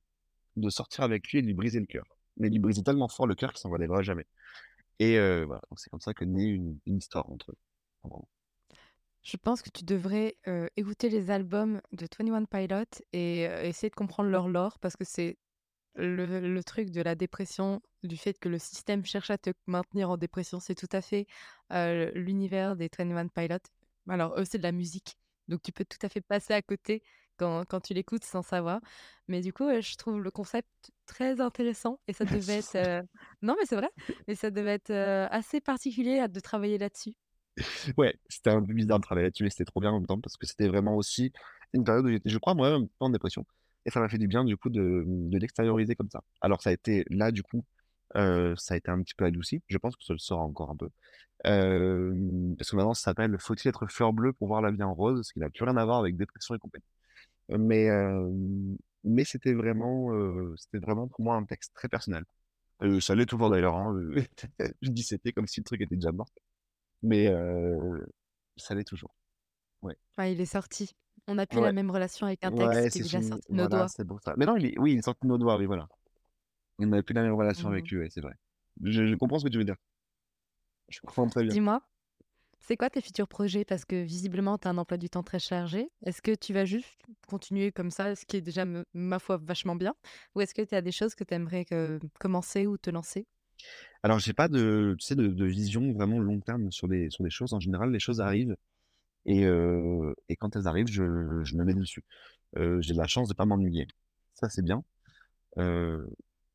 de sortir avec lui et de lui briser le cœur. Mais lui briser tellement fort le cœur qu'il s'en relèvera jamais. Et voilà, donc c'est comme ça que naît une, histoire entre eux. Je pense que tu devrais écouter les albums de 21 Pilot et essayer de comprendre leur lore parce que c'est le, truc de la dépression, du fait que le système cherche à te maintenir en dépression, c'est tout à fait l'univers des 21 Pilot. Alors, eux, c'est de la musique. Donc, tu peux tout à fait passer à côté quand, quand tu l'écoutes sans savoir. Mais du coup, je trouve le concept très intéressant et ça devait être. Non, mais c'est vrai, mais ça devait être assez particulier de travailler là-dessus. Ouais, c'était un peu bizarre de travailler là-dessus, mais c'était trop bien en même temps parce que c'était vraiment aussi une période où j'étais, je crois, moi-même en dépression. Et ça m'a fait du bien, du coup, de, de l'extérioriser comme ça. Alors, ça a été là, du coup, euh, ça a été un petit peu adouci. Je pense que ça le sera encore un peu. Euh, parce que maintenant, ça s'appelle Faut-il être fleur bleue pour voir la vie en rose Ce qui n'a plus rien à voir avec dépression et compagnie. Mais, euh, mais c'était vraiment, c'était vraiment pour moi un texte très personnel. ça l'est toujours d'ailleurs. Hein. je dis c'était comme si le truc était déjà mort. Mais ça l'est toujours. Ouais. ouais. il est sorti. On n'a plus la même relation avec un texte qui est déjà sorti de nos doigts. ça. Mais non, il est... oui, il est sorti de nos doigts, oui, voilà. On n'avait plus la même relation avec mmh. lui, c'est vrai. Je, comprends ce que tu veux dire. Je comprends très bien. Dis-moi, c'est quoi tes futurs projets? Parce que visiblement, tu as un emploi du temps très chargé. Est-ce que tu vas juste continuer comme ça, ce qui est déjà, ma foi, vachement bien? Ou est-ce que tu as des choses que tu aimerais commencer ou te lancer? Alors, j'ai pas de, tu sais, de, vision vraiment long terme sur des, sur des choses. En général, les choses arrivent et, et quand elles arrivent, je, je me mets dessus. j'ai de la chance de pas m'ennuyer. Ça, c'est bien.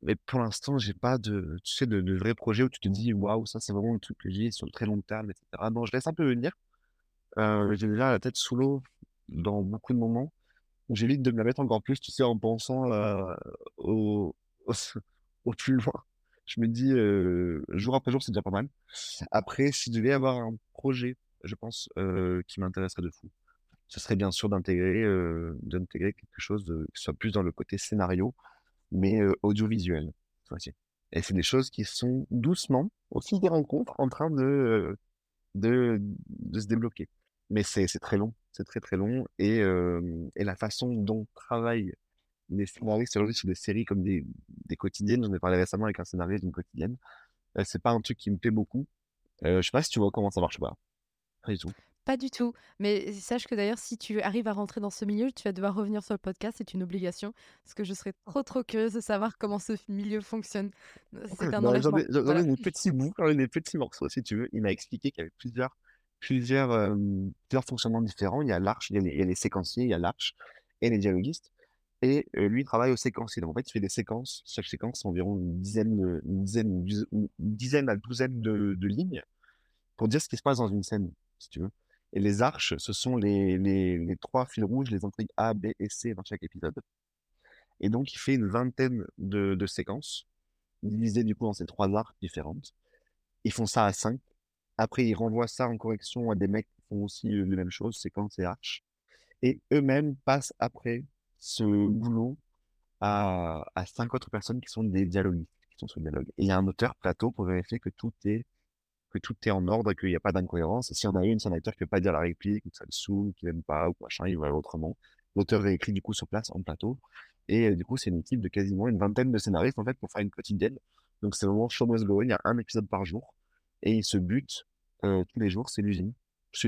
Mais pour l'instant, j'ai pas de, tu sais, de, de vrais projets où tu te dis, waouh, ça, c'est vraiment le truc que j'ai sur le très long terme, etc. Non, je laisse un peu venir. Euh, j'ai déjà la tête sous l'eau dans beaucoup de moments j'évite de me la mettre encore plus, tu sais, en pensant euh, au, au, plus loin. Je me dis, jour après jour, c'est déjà pas mal. Après, si je devais avoir un projet, je pense, qui m'intéresserait de fou, ce serait bien sûr d'intégrer d'intégrer quelque chose qui soit plus dans le côté scénario mais audiovisuel, Et c'est des choses qui sont doucement, au fil des rencontres, en train de, de, se débloquer. Mais c'est très long, c'est très très long. Et, et la façon dont travaillent les scénaristes aujourd'hui sur des séries comme des, des quotidiennes, j'en ai parlé récemment avec un scénariste d'une quotidienne, c'est pas un truc qui me plaît beaucoup. je sais pas si tu vois comment ça marche pas. Pas du tout. Pas du tout. Mais sache que d'ailleurs, si tu arrives à rentrer dans ce milieu, tu vas devoir revenir sur le podcast. C'est une obligation. Parce que je serais trop, trop curieuse de savoir comment ce milieu fonctionne. C'est un enlèvement. J'en ai, des petits bouts, des petits morceaux, si tu veux. Il m'a expliqué qu'il y avait plusieurs, plusieurs, plusieurs fonctionnements différents. Il y a l'arche, il, y a les séquenciers, il y a l'arche et les dialoguistes. Et lui, il travaille au séquencier. Donc, en fait, il fait des séquences. Chaque séquence, environ une dizaine, une dizaine, une dizaine à douzaine de, lignes pour dire ce qui se passe dans une scène, si tu veux. Et les arches, ce sont les, trois fils rouges, les intrigues A, B et C dans chaque épisode. Et donc, il fait une vingtaine de, de séquences, divisées du coup dans ces trois arcs différentes. Ils font ça à cinq. Après, ils renvoient ça en correction à des mecs qui font aussi les mêmes choses, séquences et arches. Et eux-mêmes passent après ce boulot à, cinq autres personnes qui sont des dialoguistes, qui sont sur le dialogue. Et il y a un auteur plateau pour vérifier que tout est que tout est en ordre, qu'il n'y a pas d'incohérence. Et s'il y en a une, c'est un acteur qui ne peut pas dire la réplique, ou que ça le saoule, qu'il n'aime pas, ou machin, il va autrement. L'auteur réécrit du coup sur place, en plateau. Et euh, du coup, c'est une équipe de quasiment une vingtaine de scénaristes, en fait, pour faire une quotidienne. Donc c'est vraiment show must go il y a un épisode par jour. Et ils se butent euh, tous les jours, c'est l'usine.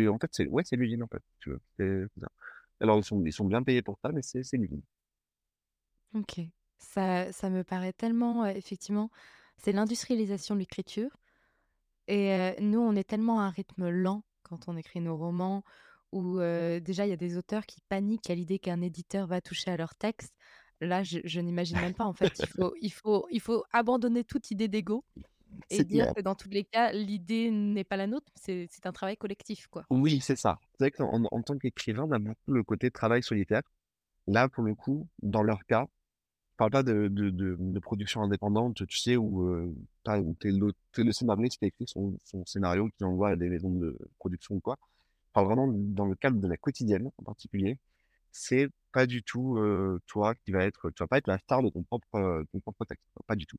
En fait, c'est ouais, l'usine, en fait. Tu veux. Alors, ils sont, ils sont bien payés pour ça, mais c'est l'usine. Ok. Ça, ça me paraît tellement, effectivement, c'est l'industrialisation de l'écriture. Et nous, on est tellement à un rythme lent quand on écrit nos romans, où déjà, il y a des auteurs qui paniquent à l'idée qu'un éditeur va toucher à leur texte. Là, je, n'imagine même pas. En fait, il faut, il faut, il faut abandonner toute idée d'ego et dire que dans tous les cas, l'idée n'est pas la nôtre. C'est un travail collectif, quoi. Oui, c'est ça. C'est vrai qu'en en tant qu'écrivain, on a beaucoup le côté travail solitaire. Là, pour le coup, dans leur cas, parle pas de, de, de, production indépendante, tu sais, où, euh, es le, es le scénariste qui a écrit son, son scénario, qui envoie à des maisons de production ou quoi. parle vraiment dans le cadre de la quotidienne en particulier. C'est pas du tout euh, toi qui va être, tu vas pas être la star de ton propre, euh, ton propre texte, pas du tout.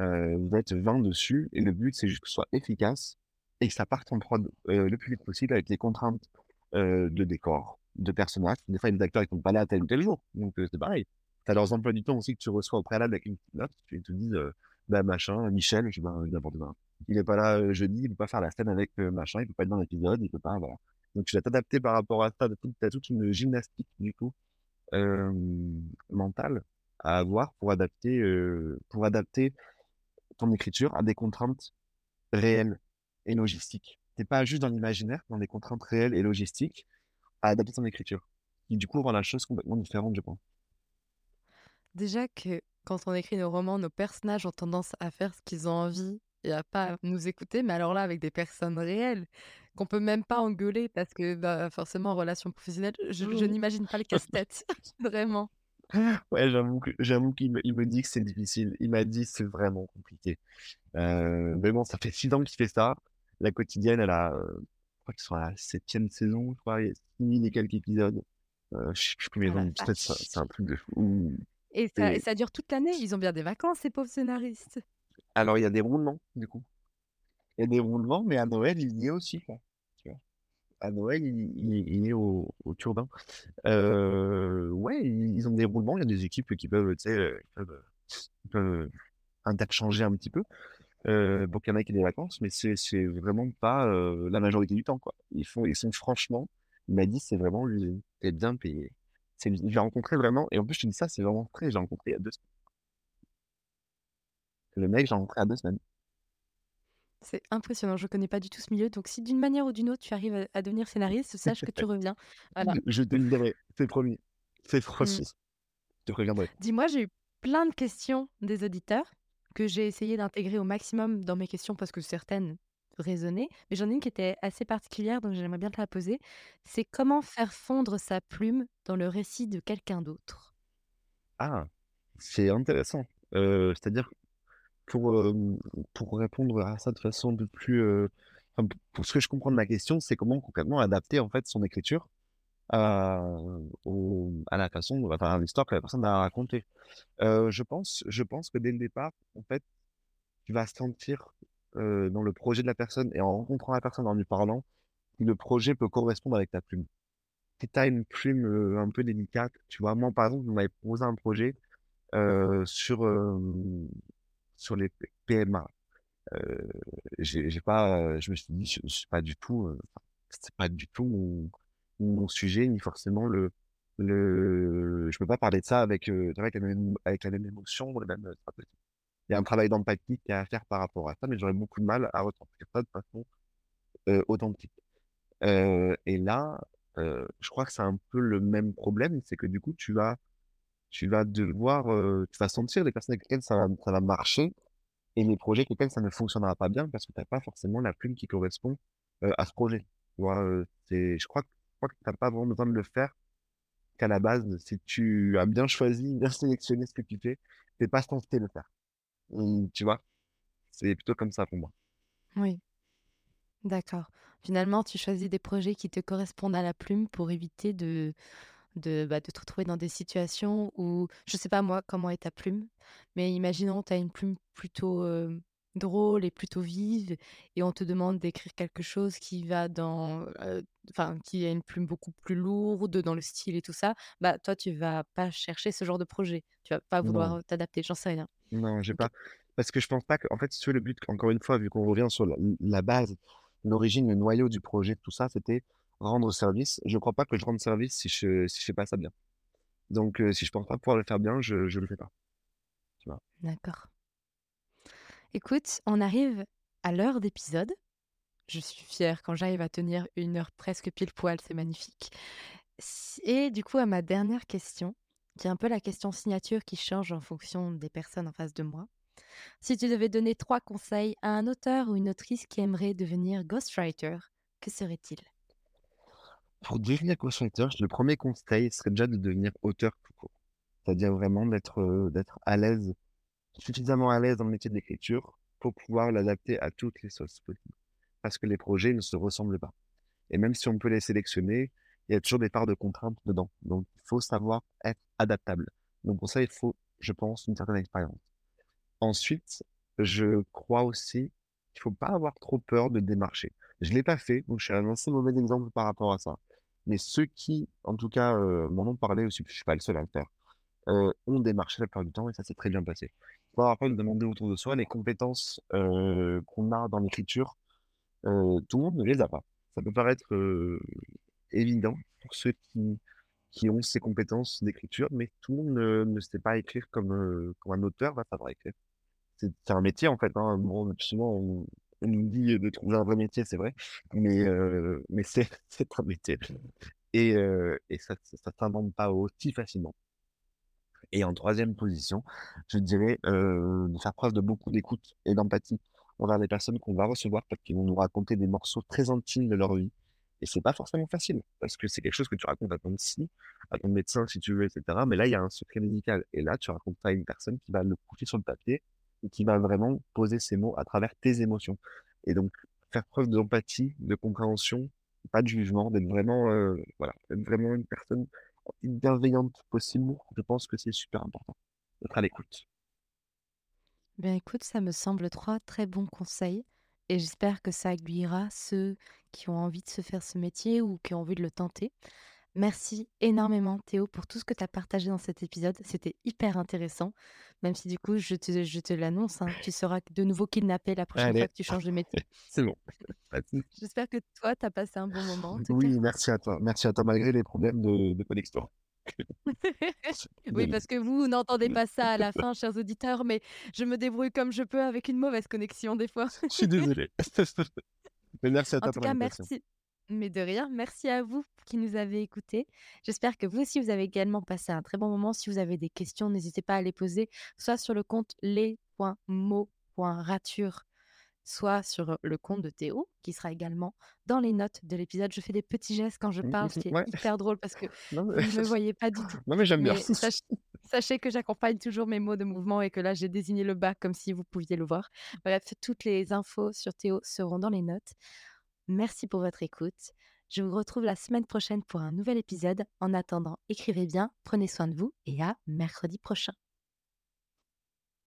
Euh, vous êtes 20 dessus et le but c'est juste que ce soit efficace et que ça parte en prod euh, le plus vite possible avec les contraintes de décor, de personnages. Des fois, il acteurs qui sont pas là tel ou tel jour, donc c'est pareil tu as leurs emplois du temps aussi que tu reçois au préalable avec une petite note. Tu te dis, euh, bah, machin, Michel, je bah, n'importe quoi. Il est pas là euh, jeudi, il peut pas faire la scène avec euh, machin, il peut pas être dans l'épisode, il peut pas, voilà. Donc tu vas t'adapter par rapport à ça, tu as toute une gymnastique, du coup, euh, mentale à avoir pour adapter, pour adapter ton écriture à des contraintes réelles et logistiques. T'es pas juste dans l'imaginaire, dans des contraintes réelles et logistiques à adapter ton écriture. qui du coup rend la chose complètement différente, je pense. Déjà que quand on écrit nos romans, nos personnages ont tendance à faire ce qu'ils ont envie et à pas nous écouter, mais alors là, avec des personnes réelles qu'on peut même pas engueuler parce que bah, forcément, en relation professionnelle, je, je n'imagine pas le casse-tête, vraiment. Ouais, j'avoue que qu'il me, dit que c'est difficile. Il m'a dit c'est vraiment compliqué. Euh, mais bon, ça fait six ans qu'il fait ça. La quotidienne, elle a, euh, je crois qu'ils sont à la septième saison, je crois, il y a 6000 et quelques épisodes. Euh, je sais plus Ah la de c'est un truc de fou. Et ça, et Et ça dure toute l'année. Ils ont bien des vacances, ces pauvres scénaristes. alors, il y a des roulements, du coup. Il y a des roulements, mais à Noël, il y est aussi, quoi. À Noël, il, il- est au, turbin. Euh, ouais, ils ont des roulements. Il y a des équipes qui peuvent, tu sais, euh, peuvent, peuvent interchanger un petit peu. Euh, donc, il y en a qui des vacances, mais c'est vraiment pas euh, la majorité du temps, quoi. Ils font, ils sont franchement, il m'a dit, c'est vraiment l'usine. C'est bien payé. L'ai rencontré vraiment, et en plus, je te dis ça, c'est vraiment frais. Je l'ai rencontré il y a deux semaines. Le mec, je l'ai rencontré il y a deux semaines. C'est impressionnant. Je connais pas du tout ce milieu. Donc, si d'une manière ou d'une autre, tu arrives à, à devenir scénariste, sache que tu reviens. Voilà. Je te le dirai, c'est promis. C'est promis. Mm. Je reviendrai. Dis-moi, j'ai eu plein de questions des auditeurs que j'ai essayé d'intégrer au maximum dans mes questions parce que certaines résonnaient. Mais j'en ai une qui était assez particulière, donc j'aimerais bien te la poser. C'est comment faire fondre sa plume dans le récit de quelqu'un d'autre? Ah, c'est intéressant. Euh, c'est-à-dire, pour, pour répondre à ça de façon un peu plus... enfin, pour ce que je comprends de ma question, c'est comment concrètement adapter en fait son écriture à, au- à la façon, enfin, à l'histoire que la personne a racontée. Euh, je pense, je pense que dès le départ, en fait, tu vas sentir euh, dans le projet de la personne et en rencontrant la personne, en lui parlant, le projet peut correspondre avec ta plume. Si tu as une plume euh, un peu délicate, tu vois, moi par exemple, on m'avait proposé un projet sur, sur les PMA. Euh, j'ai pas, euh, je me suis dit, je, je suis pas du tout, euh, c'est pas du tout mon, sujet, ni forcément le, le, je peux pas parler de ça avec, euh, avec la même, la même émotion. Il y a un travail d'empathie qui est à faire par rapport à ça, mais j'aurais beaucoup de mal à retranscrire ça de façon authentique. Et là, je crois que c'est un peu le même problème, c'est que du coup, tu vas, tu vas devoir, tu vas sentir les personnes avec lesquelles ça va, ça va marcher et les projets avec lesquels ça ne fonctionnera pas bien parce que tu n'as pas forcément la plume qui correspond à ce projet. Tu vois, je crois, que- tu n'as pas vraiment besoin de le faire qu'à la base, si tu as bien choisi, bien sélectionné ce que tu fais, tu n'es pas censé le faire. Hum, Tu vois, c'est plutôt comme ça pour moi. Oui, d'accord. Finalement, tu choisis des projets qui te correspondent à la plume pour éviter de, de, bah, de te retrouver dans des situations où, je sais pas moi, comment est ta plume, mais imaginons tu as une plume plutôt euh, drôle et plutôt vive, et on te demande d'écrire quelque chose qui va dans, euh, enfin, qui a une plume beaucoup plus lourde dans le style et tout ça, bah toi tu vas pas chercher ce genre de projet, tu vas pas vouloir t'adapter, j'en sais rien. non, j'ai pas. Parce que je pense pas que, en fait, si tu veux, le but, encore une fois, vu qu'on revient sur la, la base, l'origine, le noyau du projet, tout ça, c'était rendre service. Je crois pas que je rende service si je, je fais pas ça bien. Donc, euh, si je pense pas pouvoir le faire bien, je, je le fais pas. D'accord. Écoute, on arrive à l'heure d'épisode. Je suis fière quand j'arrive à tenir une heure presque pile poil, c'est magnifique. Et du coup, à ma dernière question, qui est un peu la question signature qui change en fonction des personnes en face de moi. Si tu devais donner trois conseils à un auteur ou une autrice qui aimerait devenir ghostwriter, que serait-il? Pour devenir ghostwriter, le premier conseil serait déjà de devenir auteur tout court. C'est-à-dire vraiment d'être d'être à l'aise, suffisamment à l'aise dans le métier d'écriture pour pouvoir l'adapter à toutes les sauces possibles. Parce que les projets ne se ressemblent pas. Et même si on peut les sélectionner, il y a toujours des parts de contraintes dedans. Donc, il faut savoir être adaptable. Donc, pour ça, il faut, je pense, une certaine expérience. Ensuite, je crois aussi qu'il faut pas avoir trop peur de démarcher. Je l'ai pas fait, donc je suis un assez mauvais exemple par rapport à ça. Mais ceux qui, en tout cas, euh, m'en ont parlé aussi, je suis pas le seul à le faire, euh, ont démarché la plupart du temps et ça s'est très bien passé. Il faut après demander autour de soi les compétences euh, qu'on a dans l'écriture. euh, tout le monde ne les a pas. Ça peut paraître évident pour ceux qui, qui ont ces compétences d'écriture, mais tout le monde ne, ne sait pas écrire comme, comme un auteur va savoir écrire. C'est un métier en fait. Hein. Bon, nous dit de trouver un vrai métier, c'est vrai, mais, euh, mais c'est un métier. et, et ça ne s'invente pas aussi facilement. Et en troisième position, je dirais de faire preuve de beaucoup d'écoute et d'empathie envers les personnes qu'on va recevoir parce qu'ils vont nous raconter des morceaux très intimes de leur vie. Et c'est pas forcément facile parce que c'est quelque chose que tu racontes à ton psy, à ton médecin si tu veux, etc. Mais là, il y a un secret médical. Et là, tu racontes ça à une personne qui va le coucher sur le papier qui va vraiment poser ses mots à travers tes émotions. Et donc, faire preuve d'empathie, de compréhension, pas de jugement, d'être vraiment, voilà, d'être vraiment une personne bienveillante possible, je pense que c'est super important d'être à l'écoute. Ben écoute, ça me semble trois très bons conseils et j'espère que ça aiguillera ceux qui ont envie de se faire ce métier ou qui ont envie de le tenter. Merci énormément Théo pour tout ce que tu as partagé dans cet épisode. C'était hyper intéressant, même si du coup, je te, je te l'annonce, hein, tu seras de nouveau kidnappé la prochaine fois que tu changes de métier. C'est bon. J'espère que toi, tu as passé un bon moment. oui, merci à toi. Merci à toi, malgré les problèmes de, de connexion. oui, parce que vous n'entendez pas ça à la fin, chers auditeurs, mais je me débrouille comme je peux avec une mauvaise connexion des fois. je suis désolé. mais merci à toi en tout cas, merci. Mais de rien, merci à vous qui nous avez écoutés. J'espère que vous aussi, vous avez également passé un très bon moment. Si vous avez des questions, n'hésitez pas à les poser, soit sur le compte les.mots.rature, soit sur le compte de Théo, qui sera également dans les notes de l'épisode. Je fais des petits gestes quand je mmh, parle, ce qui est hyper drôle parce que vous ne me voyez pas du tout. Non, mais j'aime bien. Sachez, que j'accompagne toujours mes mots de mouvement et que là, j'ai désigné le bas comme si vous pouviez le voir. Bref, toutes les infos sur Théo seront dans les notes. Merci pour votre écoute. Je vous retrouve la semaine prochaine pour un nouvel épisode. En attendant, écrivez bien, prenez soin de vous et à mercredi prochain.